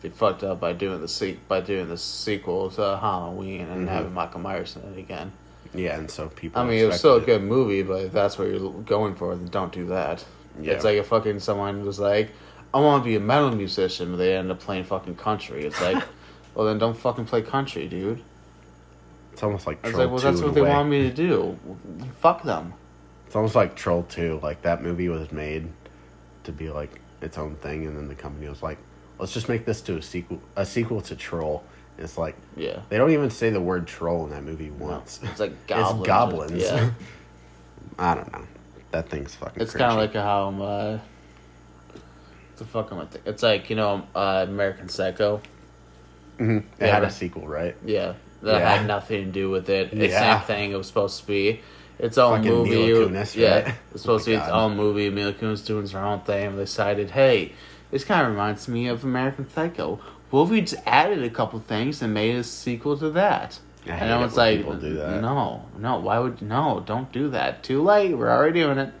they fucked up by doing the se- by doing the sequel to Halloween and Mhm. having Michael Myers in it again. Yeah, and so people. I mean, it was still a good movie, but if that's what you're going for, then don't do that. Yeah. It's like if fucking someone was like, "I want to be a metal musician," but they end up playing fucking country. It's like, well, then don't fucking play country, dude. It's almost like I was Troll like, well, 2 that's in what they way. want me to do. Fuck them. It's almost like Troll 2. Like that movie was made to be like its own thing, and then the company was like, let's just make this to a sequel, a sequel to Troll. And it's like Yeah. they don't even say the word troll in that movie once. It's like goblins. It's goblins. Yeah. I don't know. That thing's fucking. It's kind of like how um, uh, the fuck am I think? It's like you know uh, American Psycho. Mhm. It had a sequel, right? Yeah, that Yeah. had nothing to do with it. It's Yeah. same thing. It was supposed to be its own Fucking movie. Kunis, yeah, right? it's supposed Oh to be its own movie. Mila Kunis doing her own thing. And they decided, hey, this kind of reminds me of American Psycho. What if we just added a couple things and made a sequel to that? I and it everyone's like, people do that. no, no, why would no? Don't do that. Too late. We're already doing it.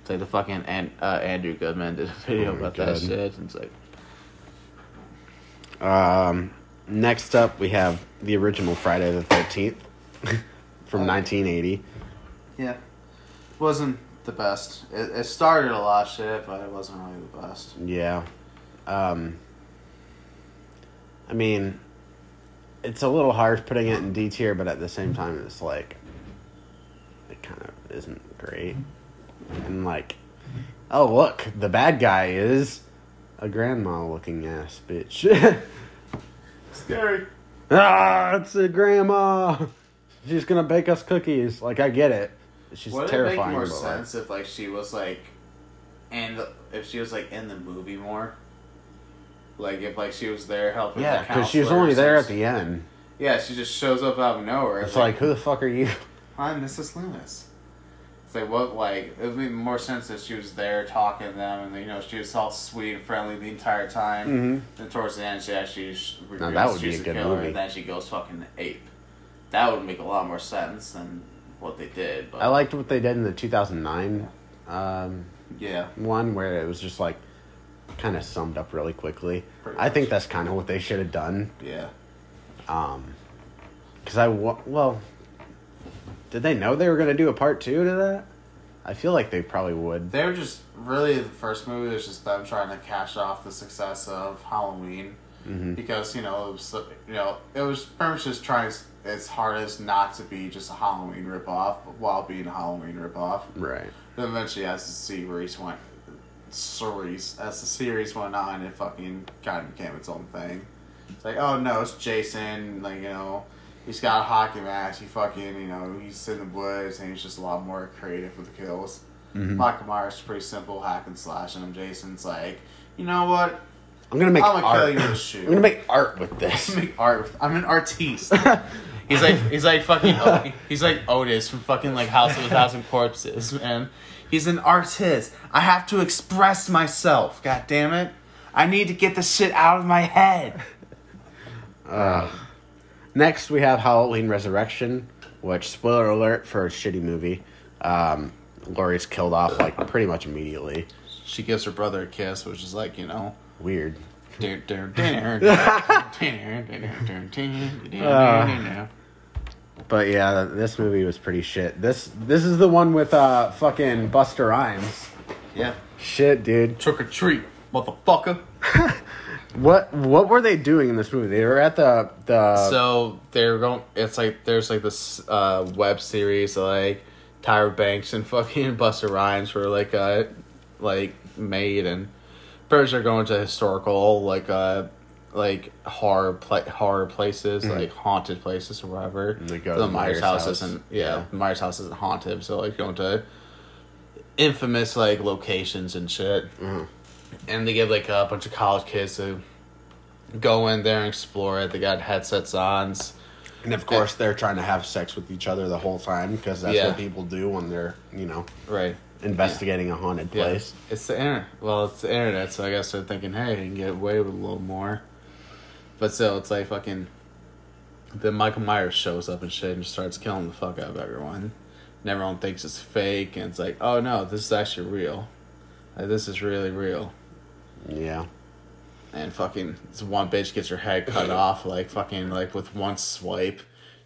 It's like the fucking and, uh, Andrew Goodman did a video Oh about that shit. And it's like, Um, next up, we have the original Friday the Thirteenth from Oh. 1980. yeah, wasn't the best. It, it started a lot of shit, but it wasn't really the best. Yeah. Um, I mean, it's a little harsh putting it in D tier, but at the same time, it's like it kind of isn't great. And like, oh look, the bad guy is a grandma looking ass bitch. Scary. Ah, it's a grandma. She's gonna bake us cookies. Like I get it. She's Would it terrifying. make more but, like- sense if like she was like, and if she was like in the movie more? Like if like she was there helping. yeah, because she was only there at the end. Yeah, she just shows up out of nowhere. It's like, who the fuck are you? I'm Mrs. Loomis. It's like what like it would make more sense if she was there talking to them and you know she was all sweet and friendly the entire time. Mhm. And towards the end, she actually sh- reveals that would be she's a good killer, movie. And then she goes fucking ape. That would make a lot more sense than what they did. But I liked what they did in the 2009 um, yeah. one where it was just like kind of summed up really quickly. Pretty I think that's kind of what they should have done. Yeah. Um, because I wa- well, did they know they were gonna do a part two to that? I feel like they probably would. They were just really the first movie was just them trying to cash off the success of Halloween Mhm. because you know it was you know it was pretty much just trying its hardest not to be just a Halloween ripoff while being a Halloween ripoff. Right. Then eventually, as the series went, series as the series went on, it fucking kind of became its own thing. It's like, oh no, it's Jason. Like you know, he's got a hockey mask. He fucking you know he's in the woods and he's just a lot more creative with the kills. Mhm. Michael Myers is pretty simple hack and slash, and Jason's like, you know what? I'm gonna make I'm gonna art. kill you with a shoe. I'm gonna make art with this. make art. With, I'm an artiste. he's like he's like fucking he's like Otis from fucking like House of a Thousand Corpses, man. He's an artist. I have to express myself. God damn it! I need to get the shit out of my head. Uh, next, we have Halloween Resurrection, which spoiler alert for a shitty movie. Um, Laurie's killed off like pretty much immediately. She gives her brother a kiss, which is like you know. Weird. But yeah, this movie was pretty shit. This this is the one with uh fucking Busta Rhymes. yeah. Shit, dude. Trick or treat, motherfucker. What what were they doing in this movie? They were at the the so they're going. It's like there's like this uh, web series like Tyra Banks and fucking Busta Rhymes were like uh like made and birds are going to historical like uh like horror pla- horror places like haunted places or whatever. They go the Myers, Myers' house, house. isn't yeah, Yeah. Myers house isn't haunted so like going to infamous like locations and shit Mhm. And they give like a bunch of college kids to go in there and explore it. They got headsets on. and of course they're trying to have sex with each other the whole time because that's Yeah. what people do when they're you know Right. investigating a haunted Yeah. place. It's the internet. Well, it's the internet, so I guess they're thinking, hey, you can get away with a little more. But still, it's like fucking. Then Michael Myers shows up and shit and starts killing the fuck out of everyone. And everyone thinks it's fake, and it's like, oh no, this is actually real. Like, this is really real. Yeah. And fucking, this one bitch gets her head cut off, like fucking, like with one swipe.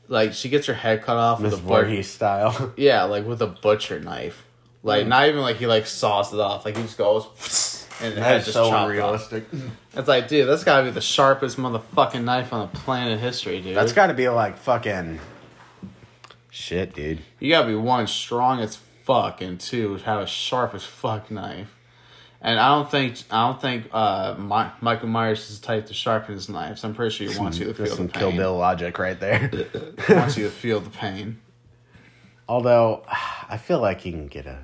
Like, she gets her head cut off with Miss a butcher. Style. Yeah, like with a butcher knife. Like, mm. not even like he like saws it off. Like, he just goes, and That's just so chopped off. It's like, dude, that's gotta be the sharpest motherfucking knife on the planet history, dude. That's got to be like fucking shit, dude. you gotta be one strong as fuck, and two have a sharp as fuck knife. And I don't think I don't think uh, Mi- Michael Myers is the type to sharpen his knives. I'm pretty sure he wants you to feel the some Kill pain. Bill logic right there. wants you to feel the pain. Although I feel like you can get a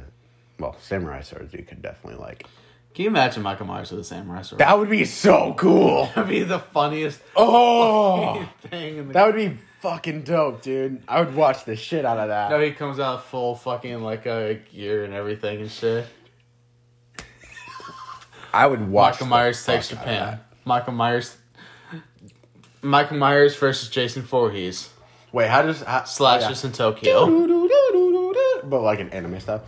well, samurai swords. You could definitely like. Can you imagine Michael Myers with a samurai sword? That would be so cool. That would be the funniest Oh, thing in the that would be fucking dope, dude. I would watch the shit out of that. No, he comes out full fucking like uh, gear and everything and shit. I would watch. Michael Myers takes Japan. Michael Myers. Michael Myers versus Jason Voorhees. Wait, how does how, Slashes in Tokyo. But like an anime stuff.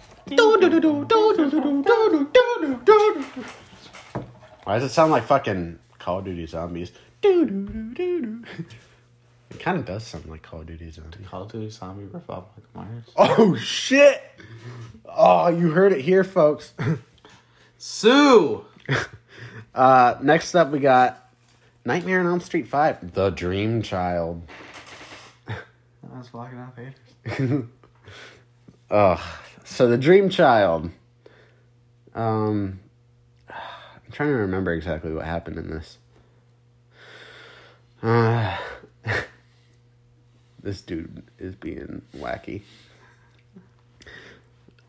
Why does it sound like fucking Call of Duty zombies? It kind of does sound like Call of Duty zombies. Call of Duty Zombie riff off Michael Myers. Oh shit! Oh, you heard it here, folks. Sue! Uh, next up, we got Nightmare on Elm Street Five: The Dream Child. I was walking out theaters. Ugh. So the Dream Child. Um, I'm trying to remember exactly what happened in this. Uh, this dude is being wacky.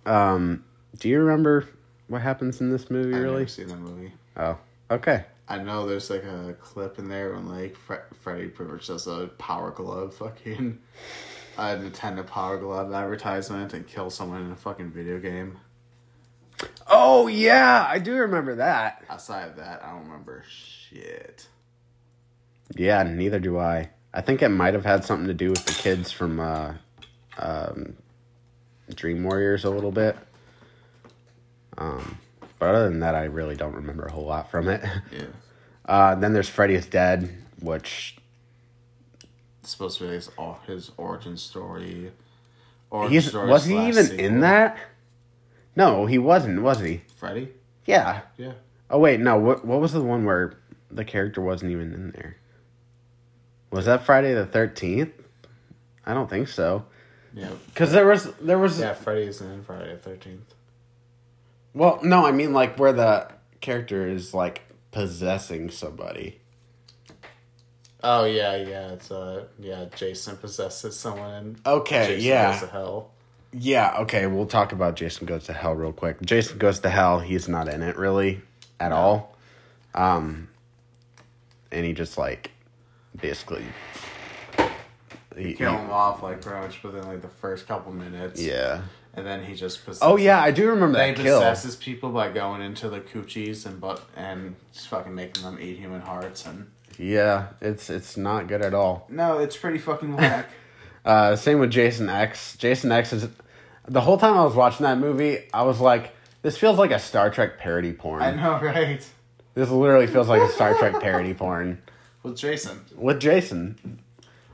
Um, do you remember what happens in this movie? I've Really? never seen that movie. Oh, okay. I know there's like a clip in there when like Fre- Freddy pretty does a Power Glove fucking a Nintendo Power Glove advertisement and kills someone in a fucking video game. Oh yeah, I do remember that. Outside of that, I don't remember shit. Yeah, neither do I. I think it might have had something to do with the kids from uh, um, Dream Warriors a little bit. Um, but other than that, I really don't remember a whole lot from it. Yeah. Uh, then there's Freddy is Dead, which It's supposed to be his, his origin story. Origin he's story was he even sequel. in that? No, he wasn't, was he? Freddy? Yeah. Yeah. Oh wait, no. What what was the one where the character wasn't even in there? Was that Friday the Thirteenth? I don't think so. Yeah. Cause there was there was Yeah, Freddy is in Friday the 13th. Well, no, I mean like where the character is like possessing somebody. Oh, yeah, yeah. It's, uh, yeah, Jason possesses someone and Okay, Jason yeah. goes to hell. Yeah, okay, we'll talk about Jason Goes to Hell real quick. Jason Goes to Hell, he's not in it really at all. Um and he just like basically he, Kill him off, like, pretty much within, like, the first couple minutes. yeah. And then he just possesses. Oh yeah, I do remember that kill. possesses people by going into the coochies and but and just fucking making them eat human hearts and Yeah, it's it's not good at all. no, it's pretty fucking whack. Uh, same with Jason X. Jason X is the whole time I was watching that movie, I was like, this feels like a Star Trek parody porn. I know, right? This literally feels like a Star Trek parody porn With Jason, with Jason.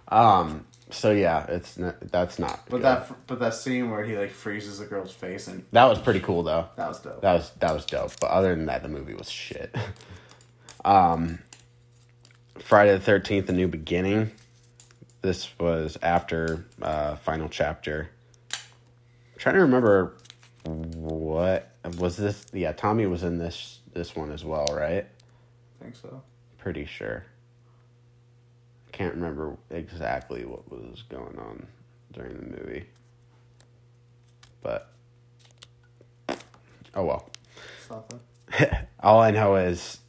Um. So yeah, it's n- that's not. but good. that but that scene where he like freezes the girl's face and that was pretty cool though. that was dope. That was that was dope. But other than that, the movie was shit. um. Friday the Thirteenth: A New Beginning. This was after uh, final chapter. I'm trying to remember what was this. Yeah, Tommy was in this this one as well, right? I think so. Pretty sure. Can't remember exactly what was going on during the movie. But oh well. All I know is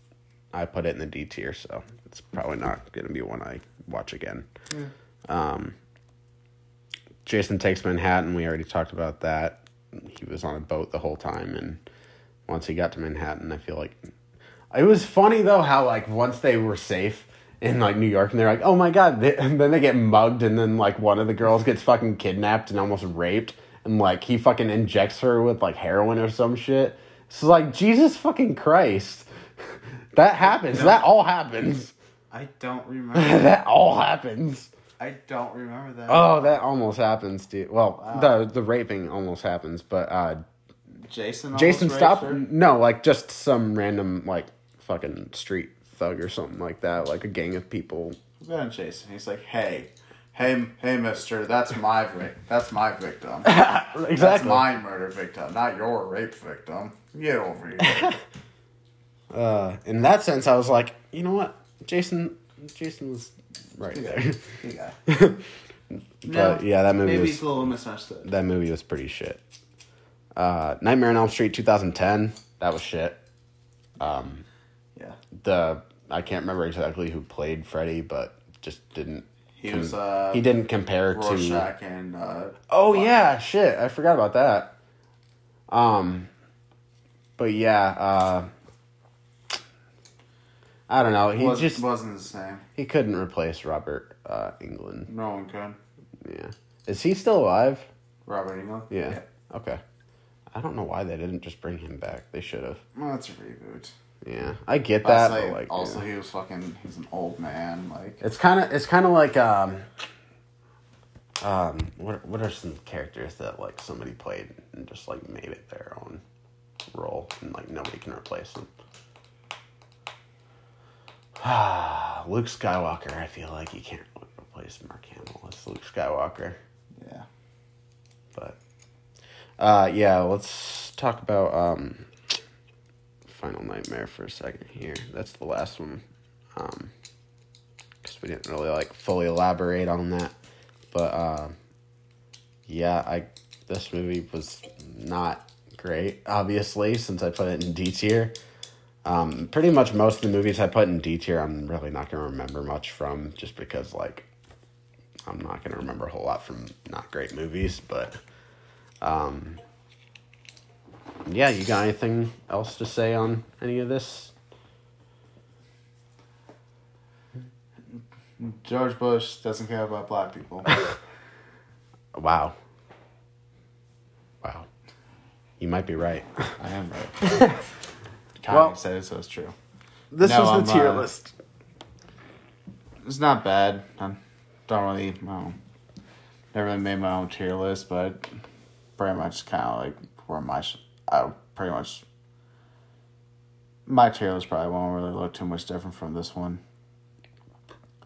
I put it in the D tier, so it's probably not going to be one I watch again. Um, Jason Takes Manhattan, we already talked about that. He was on a boat the whole time, and once he got to Manhattan, I feel like it was funny though how like once they were safe in like New York, and they're like, "Oh my god!" They, and then they get mugged, and then like one of the girls gets fucking kidnapped and almost raped, and like he fucking injects her with like heroin or some shit. It's like Jesus fucking Christ, that happens. That all happens. I don't remember. that all happens. I don't remember that. Oh, that almost happens, dude. Well, Wow. the the raping almost happens, but uh Jason. Jason stop no, like just some random like fucking street thug or something like that, like a gang of people. Then Jason, he's like, "Hey, hey, hey, Mister, that's my vic- that's my victim. That's my murder victim, not your rape victim. Get over here." Uh, in that sense, I was like, you know what, Jason, Jason was right there. Guy. but yeah, that movie maybe was a little misunderstood. that movie was pretty shit. Uh, Nightmare on Elm Street 2010, that was shit. Um, Yeah, the I can't remember exactly who played Freddy, but just didn't. he was. Uh, he didn't compare to. And. Uh, Oh yeah, shit! I forgot about that. Um, but yeah, uh, I don't know. He was, just wasn't the same. he couldn't replace Robert uh, Englund. No one could. Yeah, is he still alive? Robert Englund. Yeah. Okay. I don't know why they didn't just bring him back. They should have. Well, that's a reboot. Yeah, I get that. also, like, also yeah. he was fucking. He's an old man. Like It's kind of it's kind of like um um what what are some characters that like somebody played and just like made it their own role and like nobody can replace them. Ah Luke Skywalker, I feel like you can't replace Mark Hamill as Luke Skywalker, yeah. but uh yeah, let's talk about um Final Nightmare for a second here. That's the last one. Um because we didn't really like fully elaborate on that. But uh, yeah, I this movie was not great. Obviously, since I put it in D tier. Um, pretty much most of the movies I put in D tier, I'm really not gonna remember much from, just because like I'm not gonna remember a whole lot from not great movies. But um, yeah, you got anything else to say on any of this? George Bush doesn't care about black people. Wow. Wow. You might be right. I am right. Kanye Well- said it, so it's true. This No, was the tier uh, list. It's not bad. I don't really, I never really made my own tier list, but pretty much kind of like where my, I pretty much, my tier list probably won't really look too much different from this one.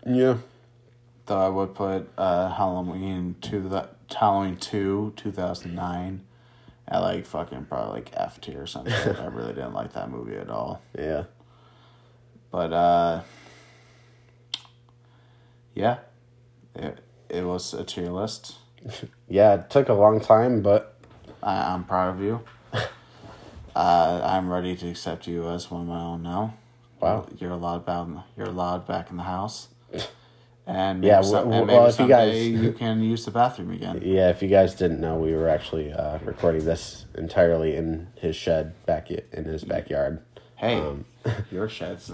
Yeah. Though I would put uh, Halloween to the Halloween two two thousand nine at like fucking probably like F tier or something. I really didn't like that movie at all. Yeah. But uh, yeah, it it was a tier list. Yeah, it took a long time, but I, I'm proud of you. Uh, I'm ready to accept you as one of my own now. Wow. you're allowed back. You're allowed back in the house. And Yeah, some, well- and well, if you guys- you can use the bathroom again. yeah, if you guys didn't know, we were actually uh, recording this entirely in his shed back in his backyard. Hey, Um, your shed's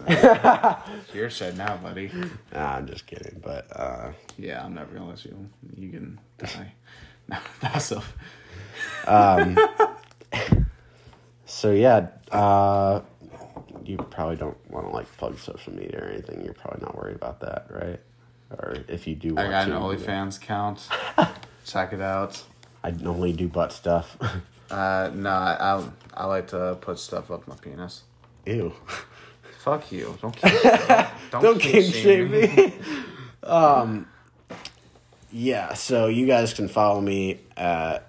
your shed now, buddy. Nah, I'm just kidding, but uh, Yeah, I'm never gonna let you. You can die. No, that's a. so yeah, uh, you probably don't want to like plug social media or anything. You're probably not worried about that, right? Or if you do, I got an to, OnlyFans count. Check it out. I only do butt stuff. Uh, no, I I like to put stuff up my penis. Ew. Fuck you! Don't kink, don't, Don't kink shame me. um, yeah. So you guys can follow me at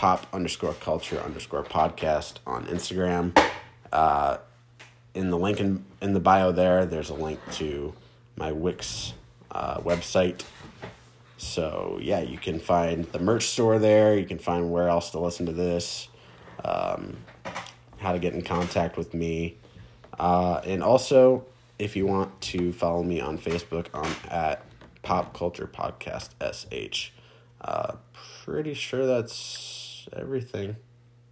pop underscore culture underscore podcast on Instagram. Uh, in the link in, in the bio there, there's a link to my Wix uh, website. So yeah, you can find the merch store there. You can find where else to listen to this, um, how to get in contact with me. Uh, and also, if you want to follow me on Facebook, I'm at Pop Culture Podcast SH. Uh, pretty sure that's everything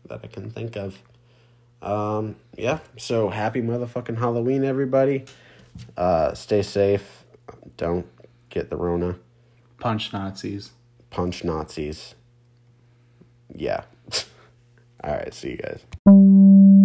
that I can think of. Um, yeah, so happy motherfucking Halloween, everybody. Uh, stay safe. Don't get the Rona. Punch Nazis. Punch Nazis. Yeah. All right, see you guys.